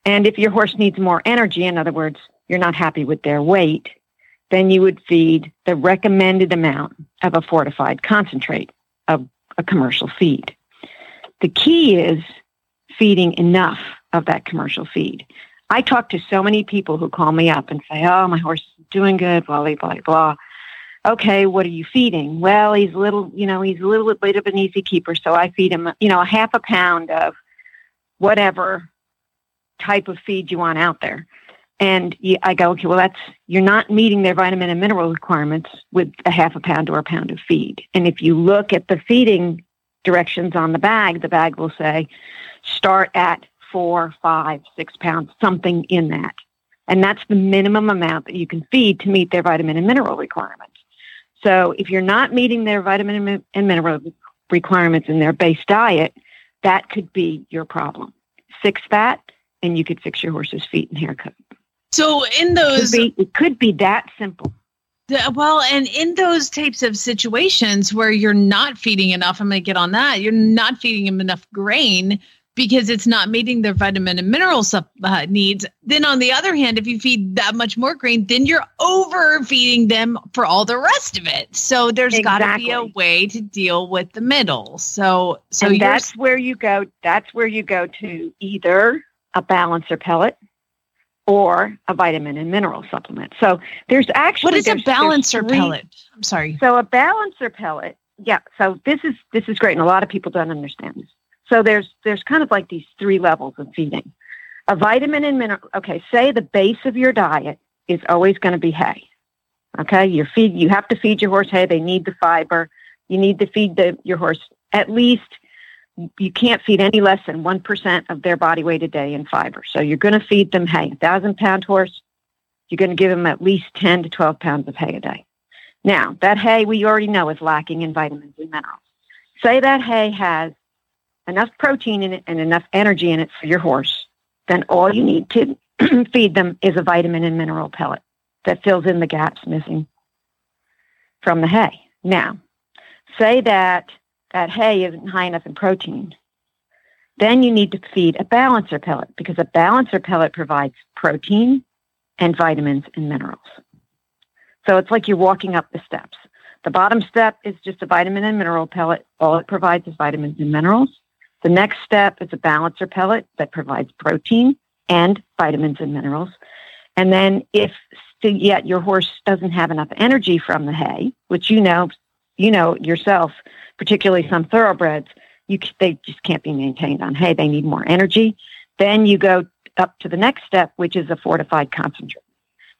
Speaker 5: And if your horse needs more energy, in other words, you're not happy with their weight, then you would feed the recommended amount of a fortified concentrate of a commercial feed. The key is feeding enough of that commercial feed. I talk to so many people who call me up and say, Oh, my horse is doing good, blah, blah, blah, blah. Okay, what are you feeding? Well, he's a little, you know, he's a little bit of an easy keeper. So I feed him, you know, a half a pound of whatever type of feed you want out there. And I go, okay, well, that's, you're not meeting their vitamin and mineral requirements with a half a pound or a pound of feed. And if you look at the feeding directions on the bag, the bag will say, start at four, five, six pounds, something in that. And that's the minimum amount that you can feed to meet their vitamin and mineral requirements. So if you're not meeting their vitamin and mineral requirements in their base diet, that could be your problem. Fix that, and you could fix your horse's feet and hair coat.
Speaker 2: So in
Speaker 5: It could
Speaker 2: those
Speaker 5: be, it could be that simple.
Speaker 2: The- Well, and in those types of situations where you're not feeding enough, I'm going to get on that. You're not feeding them enough grain because it's not meeting their vitamin and mineral sup- uh, needs. Then, on the other hand, if you feed that much more grain, then you're overfeeding them for all the rest of it. So there's got to be a way to deal with the middle. So, so
Speaker 5: and that's where you go. That's where you go to either a balancer pellet or a vitamin and mineral supplement. So there's actually
Speaker 2: what is a balancer pellet? I'm sorry.
Speaker 5: So a balancer pellet, yeah. So this is this is great, and a lot of people don't understand this. So there's there's kind of like these three levels of feeding. A vitamin and mineral. Okay, say the base of your diet is always going to be hay. Okay, you feed you have to feed your horse hay. They need the fiber. You need to feed the your horse at least. You can't feed any less than one percent of their body weight a day in fiber. So you're going to feed them hay. A thousand pound horse, you're going to give them at least ten to twelve pounds of hay a day. Now, that hay we already know is lacking in vitamins and minerals. Say that hay has enough protein in it and enough energy in it for your horse, then all you need to (clears throat) feed them is a vitamin and mineral pellet that fills in the gaps missing from the hay. Now, say that that hay isn't high enough in protein. Then you need to feed a balancer pellet because a balancer pellet provides protein and vitamins and minerals. So it's like you're walking up the steps. The bottom step is just a vitamin and mineral pellet. All it provides is vitamins and minerals. The next step is a balancer pellet that provides protein and vitamins and minerals. And then if yet your horse doesn't have enough energy from the hay, which you know, you know yourself, particularly some thoroughbreds, you they just can't be maintained on hay. They need more energy. Then you go up to the next step, which is a fortified concentrate.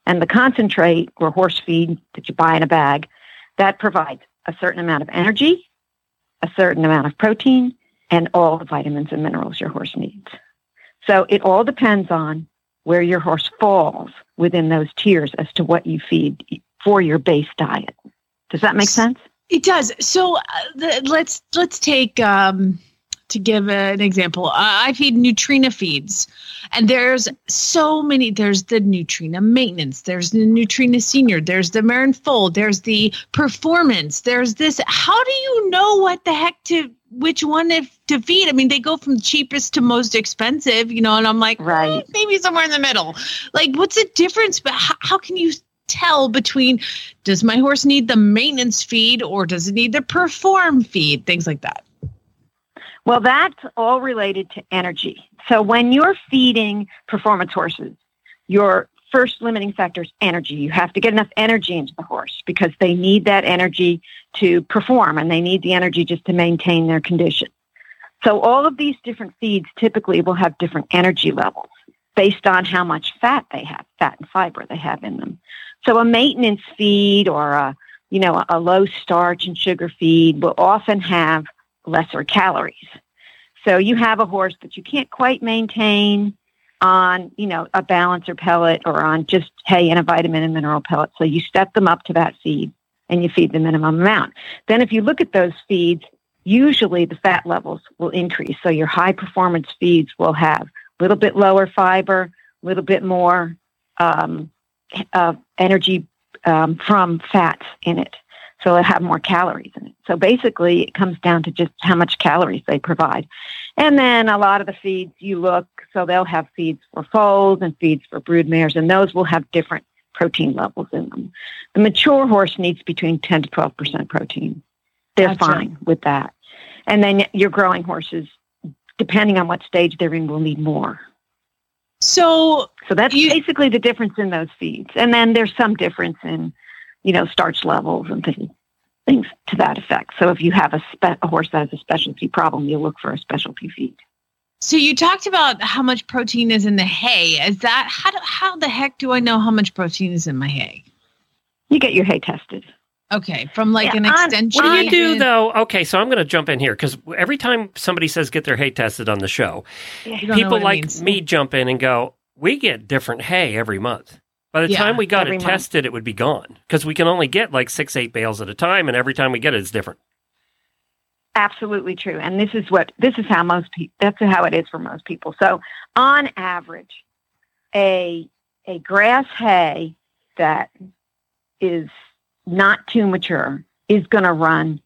Speaker 5: And the concentrate or horse feed that you buy in a bag, that provides a certain amount of energy, a certain amount of protein, and all the vitamins and minerals your horse needs. So it all depends on where your horse falls within those tiers as to what you feed for your base diet. Does that make sense?
Speaker 2: It does. So uh, the, let's let's take um, to give an example. Uh, I feed Nutrena feeds, and there's so many. There's the Nutrena maintenance. There's the Nutrena senior. There's the Marin full. There's the performance. There's this. How do you know what the heck to which one if to feed? I mean, they go from cheapest to most expensive. You know, and I'm like,
Speaker 5: Right.
Speaker 2: eh, maybe somewhere in the middle. Like, what's the difference? But how, how can you? tell between does my horse need the maintenance feed or does it need the perform feed things like that
Speaker 5: Well, that's all related to energy. So when you're feeding performance horses, your first limiting factor is energy. You have to get enough energy into the horse because they need that energy to perform and they need the energy just to maintain their condition. So all of these different feeds typically will have different energy levels based on how much fat they have, fat and fiber they have in them. So a maintenance feed or a, you know, a low starch and sugar feed will often have lesser calories. So you have a horse that you can't quite maintain on, you know, a balancer pellet or on just hay and a vitamin and mineral pellet. So you step them up to that feed and you feed the minimum amount. Then if you look at those feeds, usually the fat levels will increase. So your high performance feeds will have a little bit lower fiber, a little bit more um, uh, energy um, from fats in it. So it'll have more calories in it. So basically, it comes down to just how much calories they provide. And then a lot of the feeds you look, so they'll have feeds for foals and feeds for brood mares, and those will have different protein levels in them. The mature horse needs between 10 to 12% protein. They're
Speaker 2: Gotcha.
Speaker 5: fine with that. And then your growing horses, depending on what stage they're in, will need more.
Speaker 2: so
Speaker 5: So that's
Speaker 2: You-
Speaker 5: basically the difference in those feeds. And then there's some difference in, you know, starch levels and things, things to that effect. So if you have a, spe- a horse that has a specialty problem, you look for a specialty feed.
Speaker 2: so you talked about how much protein is in the hay is that how do, how the heck do i know how much protein is in my hay
Speaker 5: You get your hay tested.
Speaker 2: Okay, from like
Speaker 5: Yeah,
Speaker 2: an
Speaker 5: on-
Speaker 2: extension.
Speaker 1: What do you do
Speaker 2: agent?
Speaker 1: though? Okay, so I'm going to jump in here because every time somebody says get their hay tested on the show,
Speaker 2: You
Speaker 1: people like me jump in and go, "We get different hay every month." By the
Speaker 2: Yeah,
Speaker 1: time we got it
Speaker 5: month.
Speaker 1: tested, it would be gone because we can only get like six, eight bales at a time, and every time we get it, it's different.
Speaker 5: Absolutely true. And this is what this is how most people that's how it is for most people. So on average, a a grass hay that is not too mature is going to run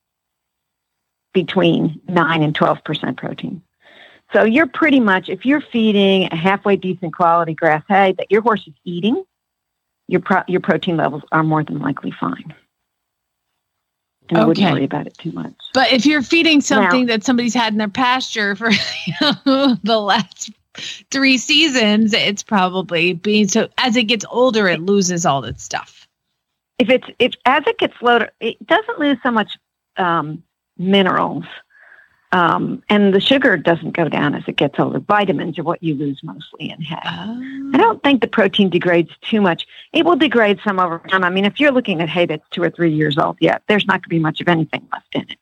Speaker 5: between 9 and 12% protein. So you're pretty much if you're feeding a halfway decent quality grass hay that your horse is eating, your pro, your protein levels are more than likely fine. And I wouldn't worry about it too much.
Speaker 2: But if you're feeding something that somebody's had in their pasture for (laughs) you know, the last three seasons, it's probably being so. As it gets older, it loses all its stuff.
Speaker 5: if it's if as it gets lower, it doesn't lose so much um, minerals, um, and the sugar doesn't go down as it gets older. Vitamins are what you lose mostly in hay. I don't think the protein degrades too much. It will degrade some over time. I mean, if you're looking at hay that's two or three years old, yeah, there's not going to be much of anything left in it.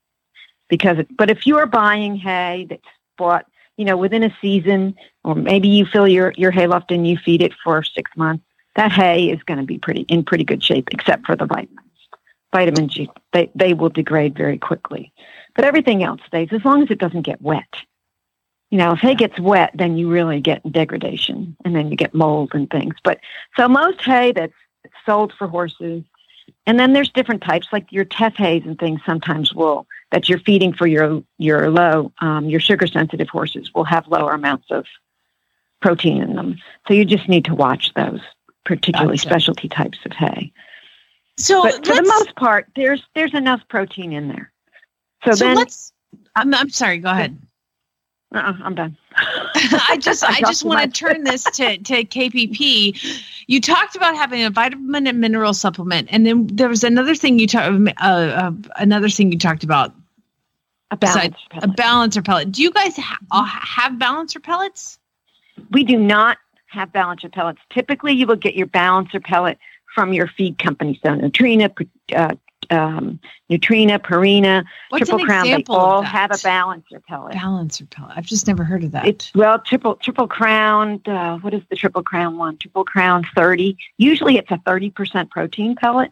Speaker 5: Because, it, but if you are buying hay that's bought, you know, within a season, or maybe you fill your your hay loft and you feed it for six months, that hay is going to be pretty in pretty good shape, except for the vitamins. Vitamins, you, they they will degrade very quickly, but everything else stays as long as it doesn't get wet. You know, if hay gets wet, then you really get degradation, and then you get mold and things. But so most hay that's sold for horses, and then there's different types like your Teff hays and things. Sometimes will that you're feeding for your your low um, your sugar sensitive horses will have lower amounts of protein in them. So you just need to watch those, particularly
Speaker 2: Gotcha.
Speaker 5: specialty types of hay.
Speaker 2: So,
Speaker 5: But for the most part, there's there's enough protein in there. So,
Speaker 2: so
Speaker 5: then,
Speaker 2: let's. I'm, I'm sorry. Go ahead.
Speaker 5: uh-uh, I'm done. (laughs)
Speaker 2: I just (laughs)
Speaker 5: I
Speaker 2: I just want to turn this to to KPP. You talked about having a vitamin and mineral supplement, and then there was another thing you talked uh, uh, another thing you talked about
Speaker 5: A balanced
Speaker 2: a balancer pellet. Do you guys ha- uh, have balancer pellets?
Speaker 5: we do not have balancer pellets. Typically, you will get your balancer pellet from your feed company. So Nutrena, uh, um, Nutrena, Purina,
Speaker 2: What's
Speaker 5: Triple Crown, they all have a balancer pellet.
Speaker 2: balancer pellet. I've just never heard of that.
Speaker 5: It's well, triple triple crown. Uh, what is the triple crown one? Triple crown thirty. Usually, it's a thirty percent protein pellet,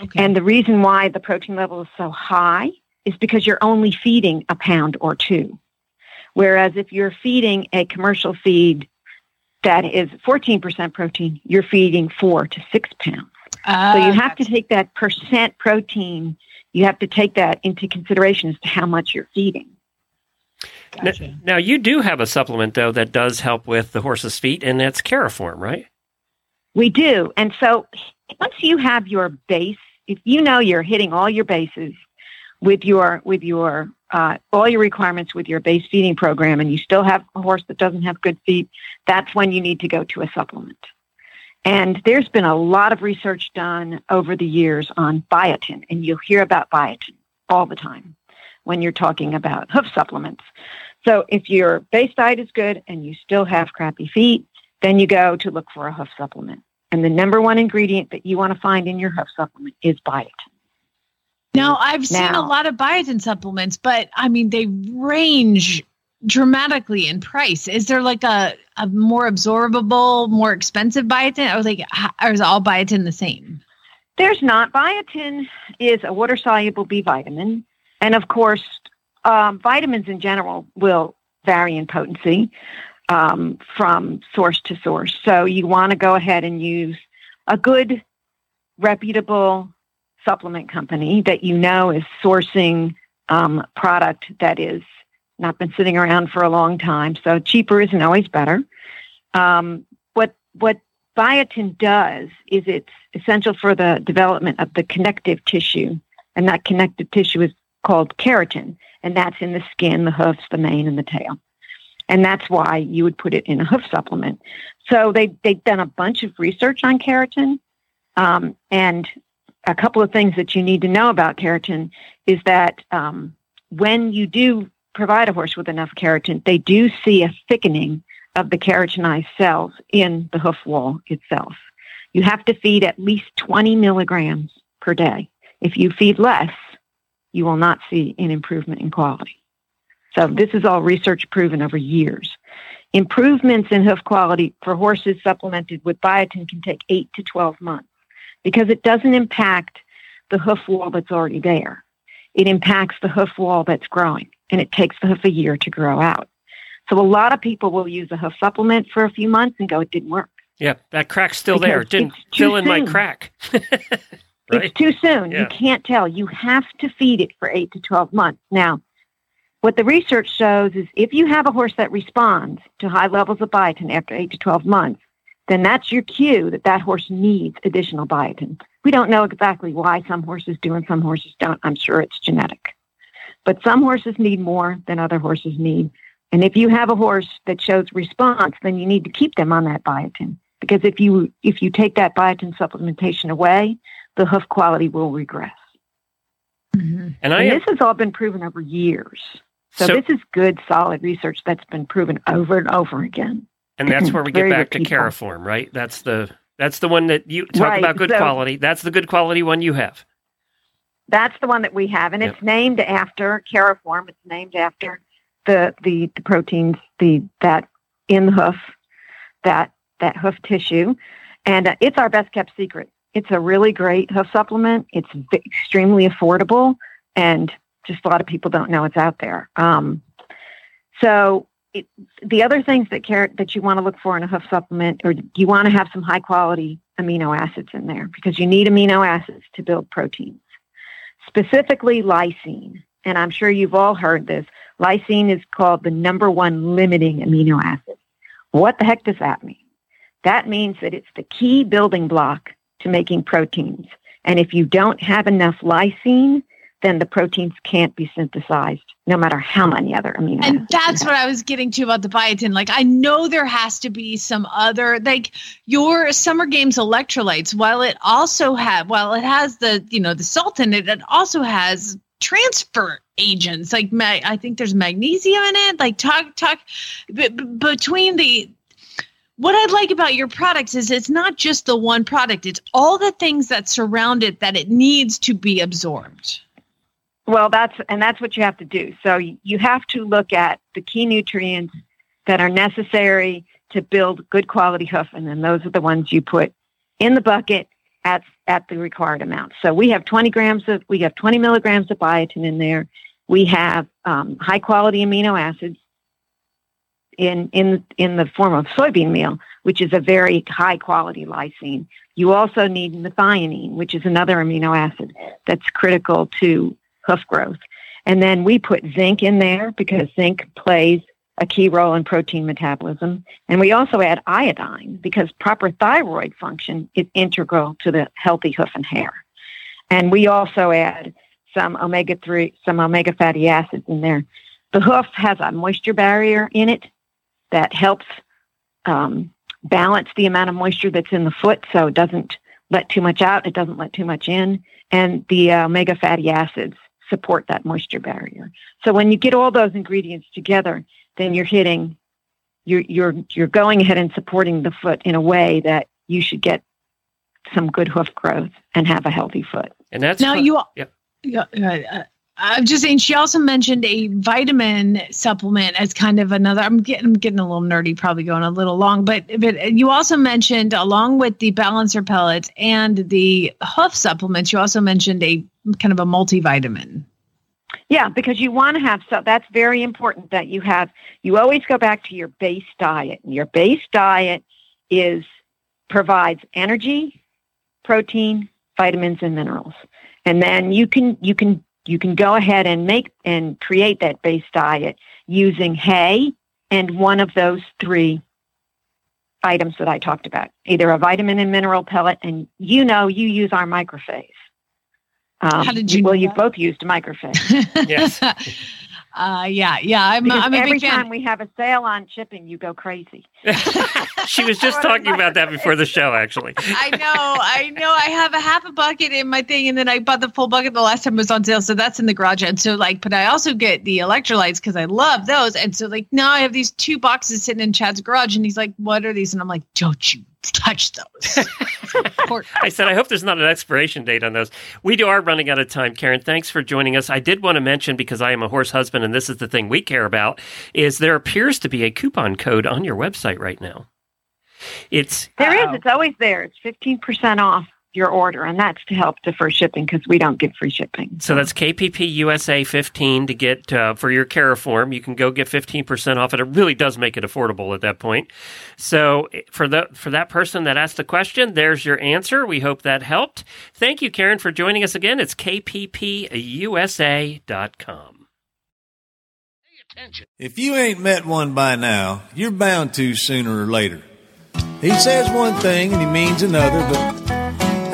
Speaker 2: okay.
Speaker 5: and the reason why the protein level is so high is because you're only feeding a pound or two, whereas if you're feeding a commercial feed that is fourteen percent protein, you're feeding four to six pounds. So you have to take that percent protein. You have to take that into consideration as to how much you're feeding.
Speaker 2: Gotcha.
Speaker 1: Now you do have a supplement though that does help with the horse's feet, and that's Cariform, right?
Speaker 5: We do. And so once you have your base, if you know you're hitting all your bases with your with your uh, all your requirements with your base feeding program, and you still have a horse that doesn't have good feet, that's when you need to go to a supplement. And there's been a lot of research done over the years on biotin, and you'll hear about biotin all the time when you're talking about hoof supplements. So if your base diet is good and you still have crappy feet, then you go to look for a hoof supplement. And the number one ingredient that you want to find in your hoof supplement is biotin.
Speaker 2: Now I've seen a lot of biotin supplements, but I mean they range dramatically in price. Is there like a, a more absorbable, more expensive biotin, or like or is all biotin the same?
Speaker 5: There's not. Biotin is a water soluble B vitamin. And of course, um, vitamins in general will vary in potency um, from source to source. So you want to go ahead and use a good, reputable supplement company that you know is sourcing um, product that is not been sitting around for a long time. So cheaper isn't always better. Um, what what biotin does is it's essential for the development of the connective tissue, and that connective tissue is called keratin, and that's in the skin, the hoofs, the mane, and the tail. And that's why you would put it in a hoof supplement. So they they've done a bunch of research on keratin, um, and a couple of things that you need to know about keratin is that um, when you do provide a horse with enough keratin, they do see a thickening of the keratinized cells in the hoof wall itself. You have to feed at least 20 milligrams per day. If you feed less, you will not see an improvement in quality. So this is all research proven over years. Improvements in hoof quality for horses supplemented with biotin can take 8 to 12 months because it doesn't impact the hoof wall that's already there. It impacts the hoof wall that's growing and it takes the hoof a year to grow out. So a lot of people will use a hoof supplement for a few months and go, it didn't work.
Speaker 1: Yeah, that crack's still
Speaker 5: Because
Speaker 1: there. It didn't fill in my crack. (laughs)
Speaker 5: It's too soon.
Speaker 1: Yeah.
Speaker 5: You can't tell. You have to feed it for eight to 12 months. Now, what the research shows is if you have a horse that responds to high levels of biotin after eight to 12 months, then that's your cue that that horse needs additional biotin. We don't know exactly why some horses do and some horses don't. I'm sure it's genetic. But some horses need more than other horses need. And if you have a horse that shows response, then you need to keep them on that biotin. Because if you if you take that biotin supplementation away, the hoof quality will regress. Mm-hmm.
Speaker 1: And I
Speaker 5: And
Speaker 1: am,
Speaker 5: this has all been proven over years. So,
Speaker 1: So-
Speaker 5: this is good, solid research that's been proven over and over again.
Speaker 1: and that's where we get
Speaker 5: very
Speaker 1: back to
Speaker 5: repeatable.
Speaker 1: Cariform, right? That's the that's the one that you talk
Speaker 5: Right,
Speaker 1: about good
Speaker 5: so-
Speaker 1: quality. That's the good quality one you have.
Speaker 5: That's the one that we have, and
Speaker 1: Yep.
Speaker 5: it's named after Cariform. It's named after the, the the proteins the that in the hoof, that that hoof tissue, and uh, it's our best kept secret. It's a really great hoof supplement. It's v- extremely affordable, and just a lot of people don't know it's out there. Um, so it, the other things that care, that you want to look for in a hoof supplement, or you want to have some high quality amino acids in there because you need amino acids to build proteins specifically lysine. And I'm sure you've all heard this. Lysine is called the number one limiting amino acid. What the heck does that mean? That means that it's the key building block to making proteins. And if you don't have enough lysine, then the proteins can't be synthesized, no matter how many other amino acids.
Speaker 2: And that's what I was getting to about the biotin. Like, I know there has to be some other, like your Summer Games electrolytes. While it also have, while it has the, you know, the salt in it, it also has transfer agents. Like, ma- I think there's magnesium in it. Like, talk, talk b- b- between the. What I like about your products is it's not just the one product; it's all the things that surround it that it needs to be absorbed.
Speaker 5: Well, that's and that's what you have to do. So you have to look at the key nutrients that are necessary to build good quality hoof, and then those are the ones you put in the bucket at at the required amount. So we have 20 grams of we have 20 milligrams of biotin in there. We have um, high quality amino acids in in in the form of soybean meal, which is a very high quality lysine. You also need methionine, which is another amino acid that's critical to hoof growth. And then we put zinc in there because zinc plays a key role in protein metabolism. And we also add iodine because proper thyroid function is integral to the healthy hoof and hair. And we also add some omega 3, some omega fatty acids in there. The hoof has a moisture barrier in it that helps um, balance the amount of moisture that's in the foot so it doesn't let too much out, it doesn't let too much in. And the uh, omega fatty acids support that moisture barrier. So when you get all those ingredients together, then you're hitting, you're you're you're going ahead and supporting the foot in a way that you should get some good hoof growth and have a healthy foot.
Speaker 1: And that's
Speaker 2: Now
Speaker 1: fun-
Speaker 2: you,
Speaker 1: Yep.
Speaker 2: yeah, uh, I'm just saying. She also mentioned a vitamin supplement as kind of another. I'm getting, I'm getting a little nerdy, probably going a little long, but but you also mentioned along with the balancer pellets and the hoof supplements, you also mentioned a kind of a multivitamin.
Speaker 5: Yeah, because you want to have so that's very important that you have you always go back to your base diet. And your base diet is provides energy, protein, vitamins and minerals. And then you can you can you can go ahead and make and create that base diet using hay and one of those three items that I talked about, either a vitamin and mineral pellet, and you know you use our microphase. Um,
Speaker 2: How did you
Speaker 5: Well, you
Speaker 2: that?
Speaker 5: both used microphase. (laughs) (laughs)
Speaker 1: Yes. (laughs)
Speaker 2: uh, yeah, yeah. I'm,
Speaker 5: Because
Speaker 2: I'm a
Speaker 5: every
Speaker 2: big fan.
Speaker 5: time we have a sale on shipping, you go crazy. (laughs) (laughs)
Speaker 1: she was just talking about that before the show, actually.
Speaker 2: I know, I know. I have a half a bucket in my thing, and then I bought the full bucket the last time it was on sale, so that's in the garage. And so, like, but I also get the electrolytes because I love those. And so, like, now I have these two boxes sitting in Chad's garage, and he's like, "What are these?" And I'm like, "Don't you (laughs) touch those. Important. (laughs)
Speaker 1: I said, I hope there's not an expiration date on those. We do are running out of time, Karen. Thanks for joining us. I did want to mention, because I am a horse husband and this is the thing we care about, is there appears to be a coupon code on your website right now. It's
Speaker 5: There is.
Speaker 1: uh,
Speaker 5: It's always there. It's 15% off your order, and that's to help defer shipping because we don't give free shipping.
Speaker 1: So that's KPP USA 15 to get uh, for your Caraform. You can go get 15% off it. It really does make it affordable at that point. So for the for that person that asked the question, there's your answer. We hope that helped. Thank you, Karen, for joining us again. It's kppusa.com.
Speaker 6: If you ain't met one by now, you're bound to sooner or later. He says one thing and he means another, but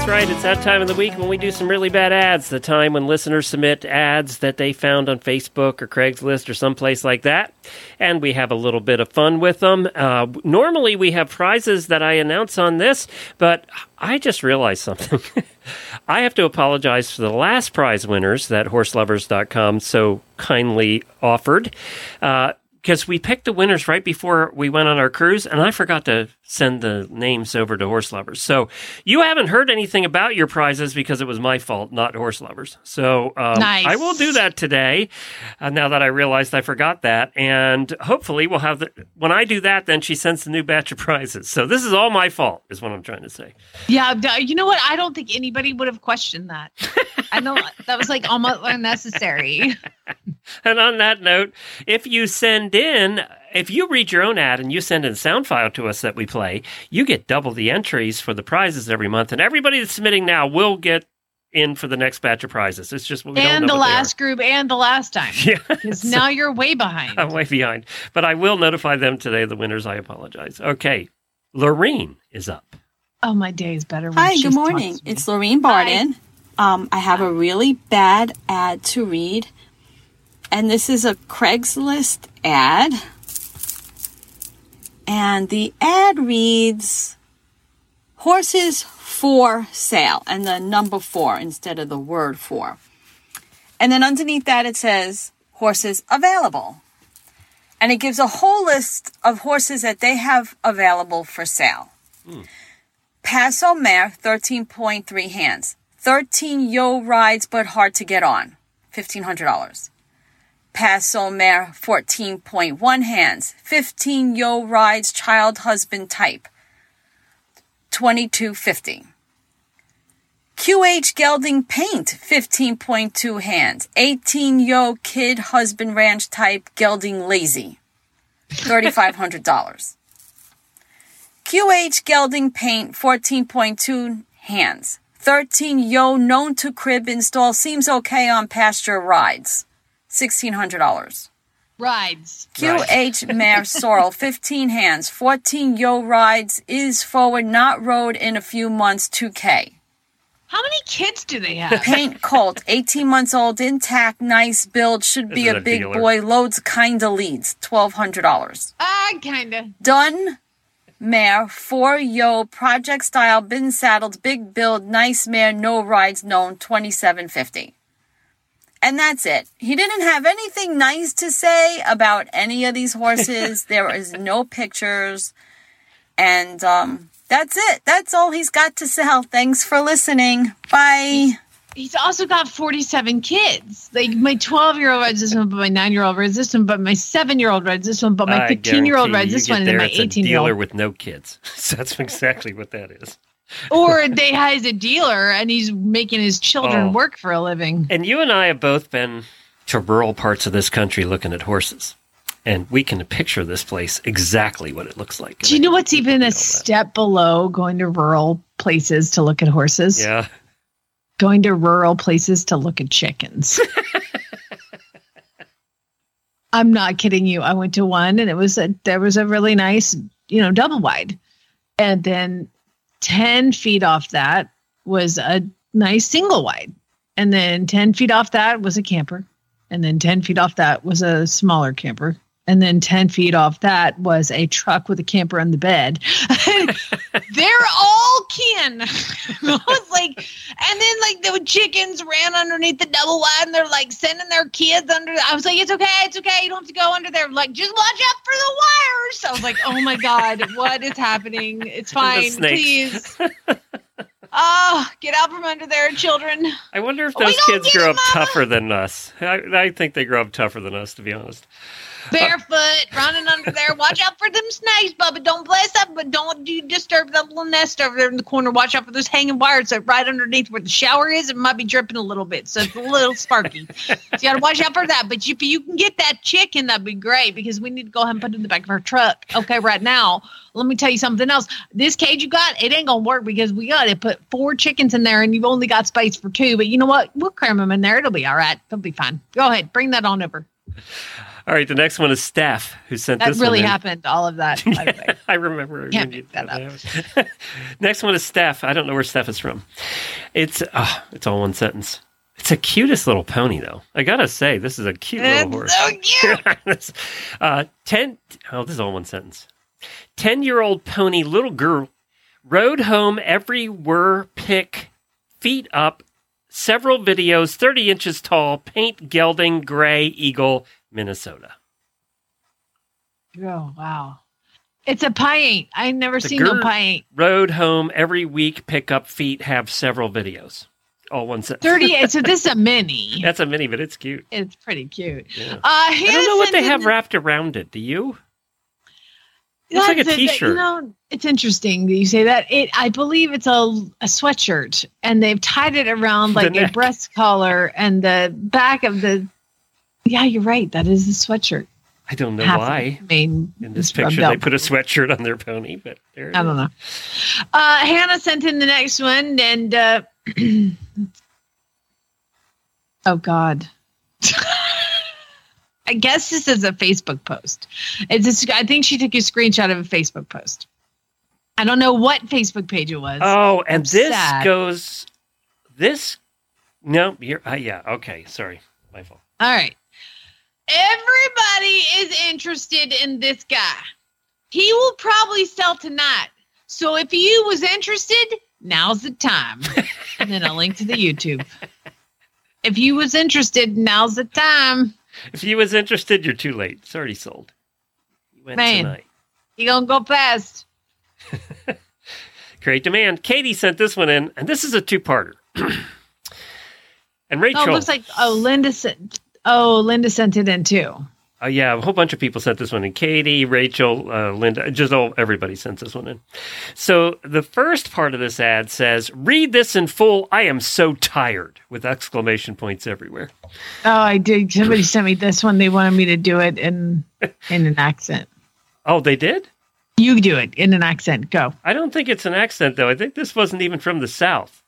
Speaker 1: That's right. It's that time of the week when we do some really bad ads. The time when listeners submit ads that they found on Facebook or Craigslist or someplace like that. And we have a little bit of fun with them. Uh, normally, we have prizes that I announce on this, but I just realized something. (laughs) I have to apologize for the last prize winners that horselovers.com so kindly offered. Uh, because we picked the winners right before we went on our cruise, and I forgot to send the names over to Horse Lovers. So you haven't heard anything about your prizes because it was my fault, not Horse Lovers. So um,
Speaker 2: Nice.
Speaker 1: I will do that today. Uh, now that I realized I forgot that, and hopefully we'll have the. When I do that, then she sends the new batch of prizes. So this is all my fault, is what I'm trying to say.
Speaker 2: Yeah, you know what? I don't think anybody would have questioned that. (laughs) I know that was like almost unnecessary. (laughs)
Speaker 1: And on that note, if you send in, if you read your own ad and you send in a sound file to us that we play, you get double the entries for the prizes every month. And everybody that's submitting now will get in for the next batch of prizes. It's just we don't
Speaker 2: and
Speaker 1: know
Speaker 2: the
Speaker 1: what they are.
Speaker 2: last group and the last time. (laughs)
Speaker 1: Yeah.
Speaker 2: Because now you're way behind.
Speaker 1: I'm way behind. But I will notify them today, the winners. I apologize. Okay. Lorene is up.
Speaker 2: Oh, my day is better. When
Speaker 7: Hi, good morning.
Speaker 2: talks to me.
Speaker 7: It's Lorene Barden. Um, I have a really bad ad to read, and this is a Craigslist ad. And the ad reads horses for sale, and the number four instead of the word for. And then underneath that, it says horses available. And it gives a whole list of horses that they have available for sale. Paso Mare, 13.3 hands. 13 yo rides, but hard to get on. $1,500. Paso Mare, 14.1 hands. 15 yo rides, child husband type. 2250. QH Gelding Paint, 15.2 hands. 18 yo kid husband ranch type gelding lazy. $3,500. QH Gelding Paint 14.2 hands. 13 Yo known to crib install seems okay on pasture rides. $1,600.
Speaker 2: Rides.
Speaker 7: QH Mare (laughs) Sorrel 15 hands. 14 Yo rides is forward not rode in a few months 2K.
Speaker 2: How many kids do they have?
Speaker 7: Paint Colt 18 months old intact nice build should be a
Speaker 1: a
Speaker 7: big
Speaker 1: dealer?
Speaker 7: boy loads kinda leads $1,200.
Speaker 2: Ah, kind of.
Speaker 7: Done mare, four yo, project style, bin saddled, big build, nice mare, no rides known, 2750. And that's it. He didn't have anything nice to say about any of these horses. (laughs) there is no pictures. And um, that's it. That's all he's got to sell. Thanks for listening. Bye.
Speaker 2: He's also got 47 kids. Like my 12 year old rides this one, but my nine year old rides this one, but my seven year old rides this one, but my 15 year old rides this one, and
Speaker 1: there,
Speaker 2: my
Speaker 1: it's a
Speaker 2: 18 year
Speaker 1: dealer
Speaker 2: old.
Speaker 1: with no kids. (laughs) So that's exactly what that is.
Speaker 2: Or they has a dealer and he's making his children
Speaker 1: Oh.
Speaker 2: work for a living.
Speaker 1: And you and I have both been to rural parts of this country looking at horses. And we can picture this place exactly what it looks like.
Speaker 2: Do you know what's even a step below going to rural places to look at horses?
Speaker 1: Yeah.
Speaker 2: Going to rural places to look at chickens. (laughs) I'm not kidding you. I went to one and it was a there was a really nice, you know, double wide. And then 10 feet off that was a nice single wide. And then 10 feet off that was a camper. And then 10 feet off that was a smaller camper. And then 10 feet off that was a truck with a camper on the bed. (laughs) They're all kin. (laughs) I was like, and then like the chickens ran underneath the double wide and they're like sending their kids under. I was like, it's okay, it's okay. You don't have to go under there. Like, just watch out for the wires. I was like, oh my God, what is happening? It's (laughs) fine, please. Oh, get out from under there, children.
Speaker 1: I wonder if those kids grow up
Speaker 2: Mama.
Speaker 1: tougher than us. I, I think they grow up tougher than us, to be honest.
Speaker 2: Barefoot, running under there. Watch out for them snakes, Bubba. Don't bless up, but don't you disturb that little nest over there in the corner. Watch out for those hanging wires that right underneath where the shower is. It might be dripping a little bit, so it's a little sparky. (laughs) so you got to watch out for that. But if you can get that chicken, that'd be great because we need to go ahead and put it in the back of our truck. Okay, right now. Let me tell you something else. This cage you got, it ain't gonna work because we got to put four chickens in there, and you've only got space for two. But you know what? We'll cram them in there. It'll be all right. It'll be fine. Go ahead, bring that on over.
Speaker 1: All right, the next one is Steph, who sent
Speaker 2: That
Speaker 1: this
Speaker 2: really happened. All of that. (laughs) By.
Speaker 1: I remember.
Speaker 2: Can't
Speaker 1: when you-
Speaker 2: make that up. (laughs)
Speaker 1: Next one is Steph. I don't know where Steph is from. It's uh, it's all one sentence. It's a cutest little pony, though. I gotta say, this is a cute little horse.
Speaker 2: So cute. (laughs)
Speaker 1: uh, ten. Oh, this is all one sentence. Ten-year-old pony, little girl, rode home every whir pick, feet up, several videos, thirty inches tall, paint gelding, gray eagle, Minnesota.
Speaker 2: Oh wow. It's a pie I've never
Speaker 1: The
Speaker 2: seen no
Speaker 1: girl
Speaker 2: pie
Speaker 1: Rode home every week, pick up feet, have several videos. All one sentence.
Speaker 2: 38. (laughs) so this is a mini.
Speaker 1: That's a mini, but it's cute.
Speaker 2: It's pretty cute.
Speaker 1: Yeah.
Speaker 2: Uh,
Speaker 1: I don't know what they have
Speaker 2: wrapped.
Speaker 1: around it. Do you? It's like a t-shirt.
Speaker 2: You know, it's interesting that you say that. It, I believe it's a, a sweatshirt, and they've tied it around like a breast collar and the back of the. Yeah, you're right. That is a sweatshirt.
Speaker 1: I don't know
Speaker 2: Half
Speaker 1: why.
Speaker 2: the main
Speaker 1: In this picture, they put a sweatshirt on their pony, but
Speaker 2: I don't know. Uh, Hannah sent in the next one, and uh, (clears throat) oh God, (laughs) I guess this is a Facebook post. It's a, I think she took a screenshot of a Facebook post. I don't know what Facebook page it was.
Speaker 1: Oh, and
Speaker 2: I'm
Speaker 1: this
Speaker 2: sad.
Speaker 1: goes. This. No, you're. Uh, yeah. Okay. Sorry. My fault.
Speaker 2: All right. Everybody is interested in this guy. He will probably sell tonight. So if you was interested, now's the time. and then a link to the YouTube. If you was interested, now's the time.
Speaker 1: If you was interested, you're too late. It's already sold. You went
Speaker 2: Man.
Speaker 1: tonight.
Speaker 2: You gonna go fast. (laughs)
Speaker 1: Great demand. Katie sent this one in, and this is a two-parter. (clears throat) and Rachel.
Speaker 2: Oh, it looks like oh Linda sent oh Linda sent it in too.
Speaker 1: Uh, yeah, a whole bunch of people sent this one in. Katie, Rachel, uh, Linda, just all, everybody sent this one in. So the first part of this ad says, "Read this in full. I am so tired!" with exclamation points everywhere.
Speaker 2: Oh, I did. Somebody sent me this one. They wanted me to do it in in an accent.
Speaker 1: Oh, they did.
Speaker 2: You do it in an accent. Go.
Speaker 1: I don't think it's an accent though. I think this wasn't even from the South.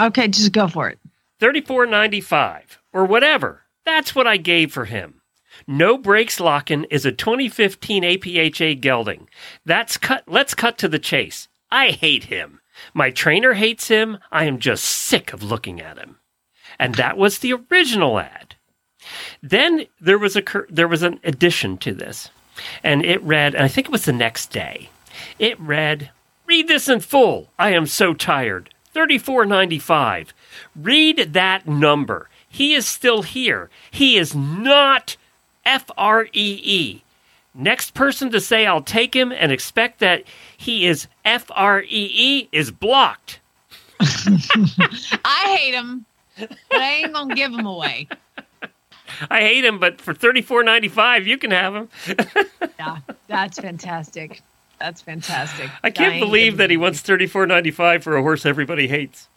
Speaker 2: Okay, just go for it.
Speaker 1: Thirty-four ninety-five or whatever. That's what I gave for him. No brakes locking is a 2015 APHA gelding. That's cut. Let's cut to the chase. I hate him. My trainer hates him. I am just sick of looking at him. And that was the original ad. Then there was a there was an addition to this, and it read. And I think it was the next day. It read, "Read this in full. I am so tired. Thirty-four ninety-five. Read that number. He is still here. He is not F R E E. Next person to say I'll take him and expect that he is F R E E is blocked. (laughs)
Speaker 2: I hate him, but I ain't gonna give him away. (laughs)
Speaker 1: I hate him, but for thirty-four ninety-five, you can have him. (laughs)
Speaker 2: Yeah, that's fantastic. That's fantastic.
Speaker 1: I can't
Speaker 2: ain't
Speaker 1: believe that he wants thirty-four ninety-five for a horse everybody hates.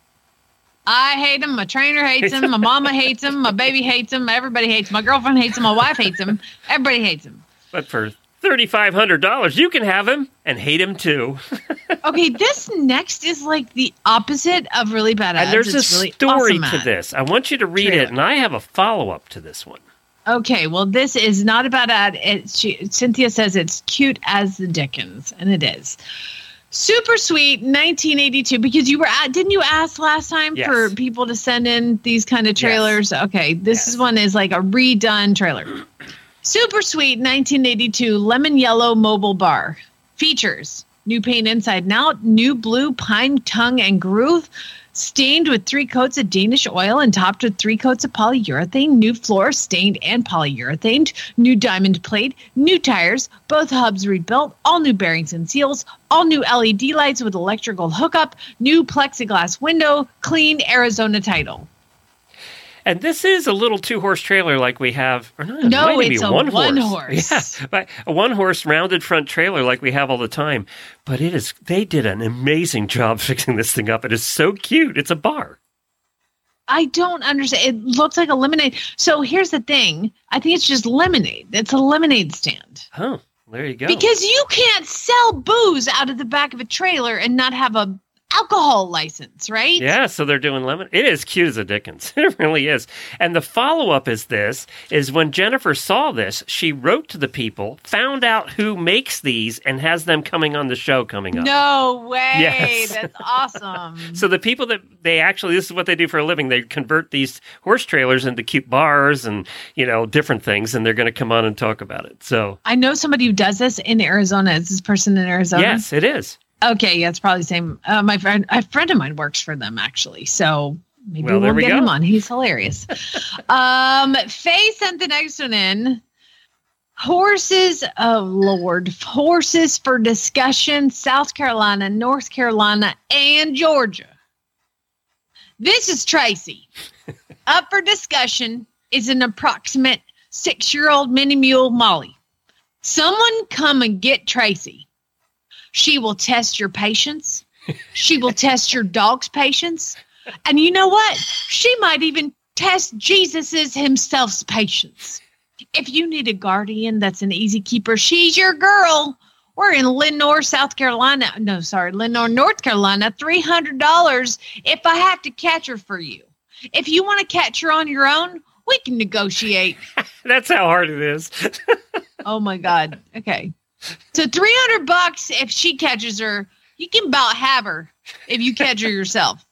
Speaker 2: I hate him. My trainer hates him. My mama hates him. My baby hates him. Everybody hates him. My girlfriend hates him. My wife hates him. Everybody hates him.
Speaker 1: But for thirty-five hundred dollars, you can have him and hate him too. (laughs)
Speaker 2: Okay, this next is like the opposite of really bad ads.
Speaker 1: and there's a
Speaker 2: really
Speaker 1: story
Speaker 2: awesome
Speaker 1: to
Speaker 2: ad.
Speaker 1: this. I want you to read
Speaker 2: Trailer.
Speaker 1: it, and I have a follow-up to this one.
Speaker 2: Okay, well, this is not a bad ad. It, she, Cynthia says it's cute as the Dickens, and it is. Super sweet, 1982. Because you were at, didn't you ask last time
Speaker 1: Yes.
Speaker 2: for people to send in these kind of trailers? Okay, this is one is like a redone trailer. Super sweet, 1982 lemon yellow mobile bar features new paint inside and out, new blue pine tongue and groove. Stained with three coats of Danish oil and topped with three coats of polyurethane, new floor stained and polyurethane, new diamond plate, new tires, both hubs rebuilt, all new bearings and seals, all new LED lights with electrical hookup, new plexiglass window, clean Arizona title.
Speaker 1: And this is a little two horse trailer like we have. Or not,
Speaker 2: No, it's a
Speaker 1: one,
Speaker 2: one
Speaker 1: horse.
Speaker 2: horse. (laughs)
Speaker 1: Yeah, but a one horse rounded front trailer like we have all the time. But it is. They did an amazing job (laughs) fixing this thing up. It is so cute. It's a bar.
Speaker 2: I don't understand. It looks like a lemonade. So here's the thing. I think it's just lemonade. It's a lemonade stand.
Speaker 1: Oh, there you go.
Speaker 2: Because you can't sell booze out of the back of a trailer and not have a alcohol license, right?
Speaker 1: Yeah, so they're doing lemon. It is cute as a Dickens. (laughs) It really is. And the follow up is this: is when Jennifer saw this, she wrote to the people, found out who makes these, and has them coming on the show coming up.
Speaker 2: No way.
Speaker 1: Yes.
Speaker 2: That's awesome. (laughs)
Speaker 1: So the people that they actually this is what they do for a living. They convert these horse trailers into cute bars and you know different things, and they're going to come on and talk about it. So
Speaker 2: I know somebody who does this in Arizona. Is this person in Arizona?
Speaker 1: yes, it is.
Speaker 2: Okay, yeah, it's probably the same. Uh, my friend, a friend of mine works for them actually, so maybe
Speaker 1: Well, we
Speaker 2: get
Speaker 1: go.
Speaker 2: him on. He's hilarious. (laughs) um, Faye sent the next one in. Horses, oh Lord, horses for discussion. South Carolina, North Carolina, and Georgia. This is Tracy. (laughs) Up for discussion is an approximate six-year-old mini mule Molly. Someone come and get Tracy. She will test your patience. She will test your dog's patience. And you know what? She might even test Jesus's himself's patience. If you need a guardian that's an easy keeper, she's your girl. We're in Lenoir, South Carolina. No, sorry, Lenoir, North Carolina. $300 if I have to catch her for you. If you want to catch her on your own, we can negotiate. (laughs)
Speaker 1: That's how hard it is. (laughs)
Speaker 2: Oh my god. Okay. So 300 bucks if she catches her. You can about have her if you catch her yourself.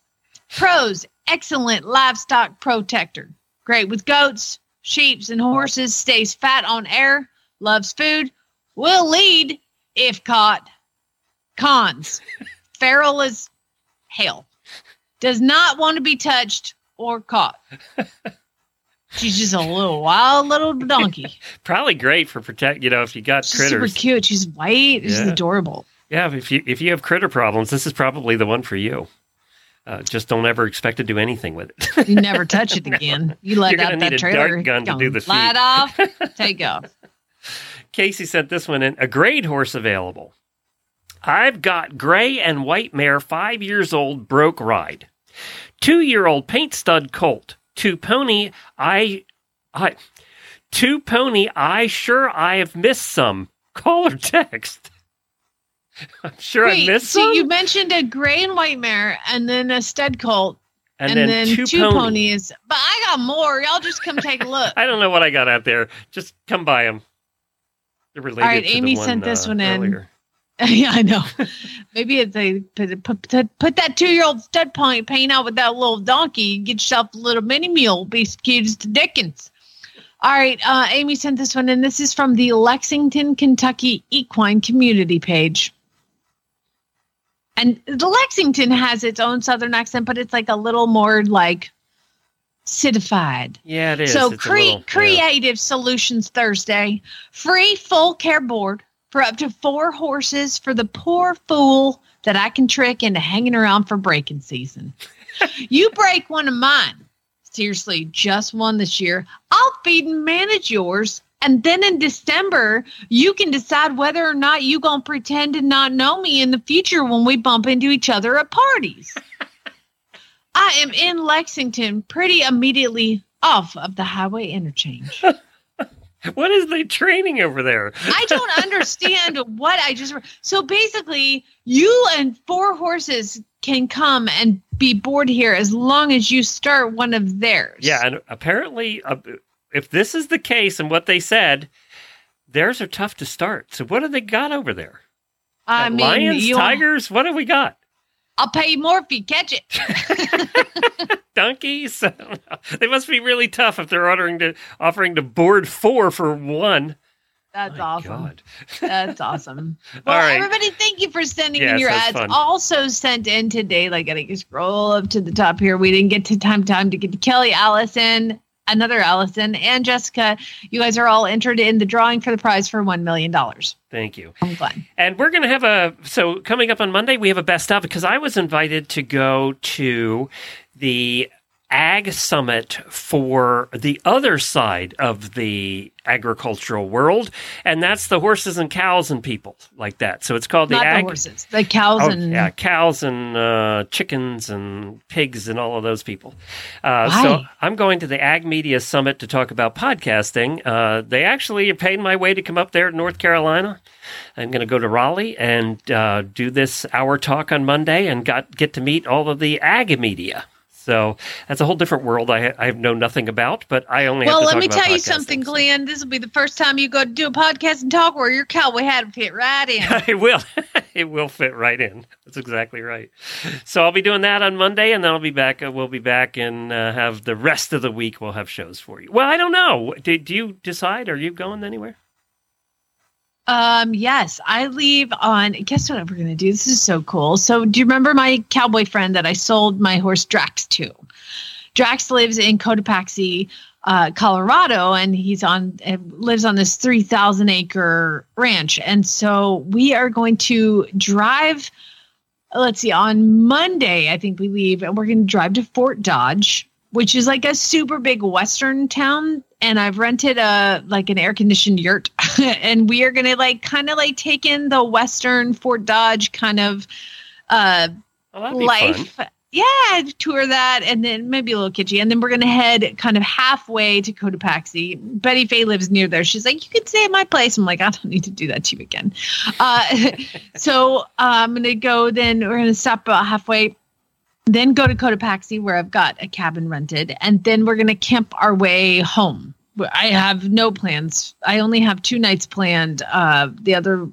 Speaker 2: Pros, excellent livestock protector. Great with goats, sheep, and horses. Stays fat on air. Loves food. Will lead if caught. Cons. Feral as hell. Does not want to be touched or caught. She's just a little wild little donkey. (laughs)
Speaker 1: Probably great for protect. You know, if you got critters.
Speaker 2: She's super cute. She's white. She's
Speaker 1: Yeah.
Speaker 2: adorable.
Speaker 1: Yeah, if you if you have critter problems, this is probably the one for you. Uh, just don't ever expect to do anything with it.
Speaker 2: You never touch it (laughs) again. You let
Speaker 1: You're
Speaker 2: out that
Speaker 1: a
Speaker 2: trailer.
Speaker 1: dart gun to do the feet.
Speaker 2: Light off. (laughs) Take off.
Speaker 1: Casey sent this one in. A grade horse available. I've got gray and white mare, five years old, broke ride. Two year old paint stud colt. Two pony. I, I, two pony. I sure I have missed some. Call or text. (laughs) I'm sure I missed
Speaker 2: so
Speaker 1: some.
Speaker 2: you mentioned a gray and white mare, and then a stud colt,
Speaker 1: and,
Speaker 2: and,
Speaker 1: then,
Speaker 2: then,
Speaker 1: two,
Speaker 2: two,
Speaker 1: pony.
Speaker 2: ponies. But I got more. Y'all just come take a (laughs) look.
Speaker 1: I don't know what I got out there. Just come by them. They're related
Speaker 2: All right,
Speaker 1: to the
Speaker 2: Amy
Speaker 1: one,
Speaker 2: sent this
Speaker 1: uh,
Speaker 2: one in.
Speaker 1: earlier. (laughs)
Speaker 2: yeah, I know. Maybe it's a put, put, put, that two year old stud pony paint out with that little donkey. Get yourself a little mini mule. Be as cute as the Dickens. All right, uh, Amy sent this one, and this is from the Lexington, Kentucky Equine Community page. And the Lexington has its own Southern accent, but it's like a little more like citified.
Speaker 1: Yeah, it is.
Speaker 2: So cre-
Speaker 1: little- yeah.
Speaker 2: creative solutions Thursday, free full care board for up to four horses for the poor fool that I can trick into hanging around for breaking season. (laughs) you break one of mine. Seriously, just one this year. I'll feed and manage yours. And then in December, you can decide whether or not you gonna pretend to not know me in the future when we bump into each other at parties. (laughs) I am in Lexington pretty immediately off of the highway interchange. (laughs) (laughs)
Speaker 1: What is the training over there?
Speaker 2: I don't (laughs) understand what I just. So basically, you and four horses can come and be bored here as long as you start one of theirs.
Speaker 1: Yeah, and apparently, uh, if this is the case and what they said, theirs are tough to start. So what do they got over there?
Speaker 2: I
Speaker 1: Uh,
Speaker 2: mean,
Speaker 1: lions, tigers. What have we got?
Speaker 2: I'll pay you more if you catch it. (laughs)
Speaker 1: Donkeys. I don't know. they must be really tough if they're ordering to offering to board four for one.
Speaker 2: That's
Speaker 1: My
Speaker 2: awesome. That's awesome. (laughs)
Speaker 1: All
Speaker 2: Well,
Speaker 1: right.
Speaker 2: everybody, thank you for sending
Speaker 1: Yes,
Speaker 2: in your ads.
Speaker 1: fun.
Speaker 2: Also sent in today, like I think you scroll up to the top here. We didn't get to time time to get to Kelly, Allison, another Allison, and Jessica. You guys are all entered in the drawing for the prize for one million dollars.
Speaker 1: Thank you.
Speaker 2: I'm glad.
Speaker 1: And we're going to have a so coming up on Monday we have a best of because I was invited to go to the ag summit for the other side of the agricultural world and that's the horses and cows and people like that. So it's called the
Speaker 2: Not
Speaker 1: ag
Speaker 2: the horses, the cows
Speaker 1: Oh,
Speaker 2: and
Speaker 1: yeah, cows and uh, chickens and pigs and all of those people. Uh, so I'm going to the Ag Media Summit to talk about podcasting. Uh, they actually are paying my way to come up there to North Carolina. I'm going to go to Raleigh and uh, do this hour talk on Monday and got get to meet all of the ag media. So that's a whole different world I, I have know nothing about, but I only have
Speaker 2: Well,
Speaker 1: to
Speaker 2: let me tell you something, Glenn. This will be the first time you go to do a podcast and talk where your cowboy hat will fit right in. (laughs)
Speaker 1: it will. (laughs) it will fit right in. That's exactly right. So I'll be doing that on Monday, and then I'll be back. Uh, we'll be back and uh, have the rest of the week. We'll have shows for you. Well, I don't know. Do, do you decide? Are you going anywhere?
Speaker 2: Um, yes, I leave on. Guess what we're gonna do? This is so cool. So, do you remember my cowboy friend that I sold my horse Drax to? Drax lives in Cotopaxi, uh, Colorado, and he's on lives on this three thousand acre ranch. And so we are going to drive. Let's see, on Monday, I think we leave, and we're going to drive to Fort Dodge, which is like a super big western town. And I've rented a like an air conditioned yurt, (laughs) and we are going to like kind of like take in the western Fort Dodge kind of uh
Speaker 1: Oh,
Speaker 2: life.
Speaker 1: fun.
Speaker 2: Yeah, tour that and then maybe a little kitschy. And then we're going to head kind of halfway to Cotopaxi. Betty Faye lives near there. She's like, You could stay at my place. I'm like, I don't need to do that to you again. Uh, (laughs) so uh, I'm going to go, then we're going to stop about halfway, then go to Cotopaxi where I've got a cabin rented. And then we're to camp our way home. I have no plans. I only have two nights planned. Uh, the other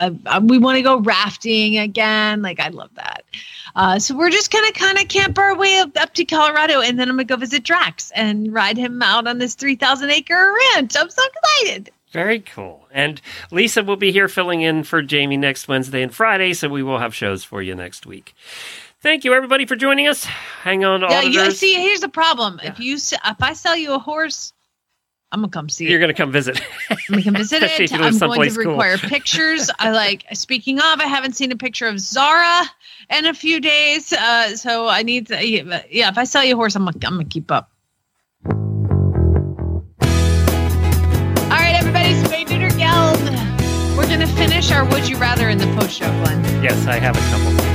Speaker 2: uh, uh, we want to go rafting again. Like I love that. Uh, so we're just gonna kind of camp our way up, up to Colorado, and then I'm gonna go visit Drax and ride him out on this 3,000 acre ranch. I'm so excited.
Speaker 1: Very cool. And Lisa will be here filling in for Jamie next Wednesday and Friday, so we will have shows for you next week. Thank you, everybody, for joining us. Hang on,
Speaker 2: Yeah, you see, here's the problem. If you if I sell you a horse, I'm gonna come see
Speaker 1: You're
Speaker 2: it.
Speaker 1: going to come visit.
Speaker 2: We can visit (laughs)
Speaker 1: Especially
Speaker 2: it.
Speaker 1: if you live
Speaker 2: I'm going to
Speaker 1: cool.
Speaker 2: require pictures. I like. (laughs) Speaking of, I haven't seen a picture of Zara in a few days, uh, so I need to. Yeah, yeah, if I sell you a horse, I'm gonna, I'm gonna keep up. All right, everybody, Spay Neuter Geld. We're gonna finish our Would You Rather in the post show, Glenn.
Speaker 1: yes, I have a couple.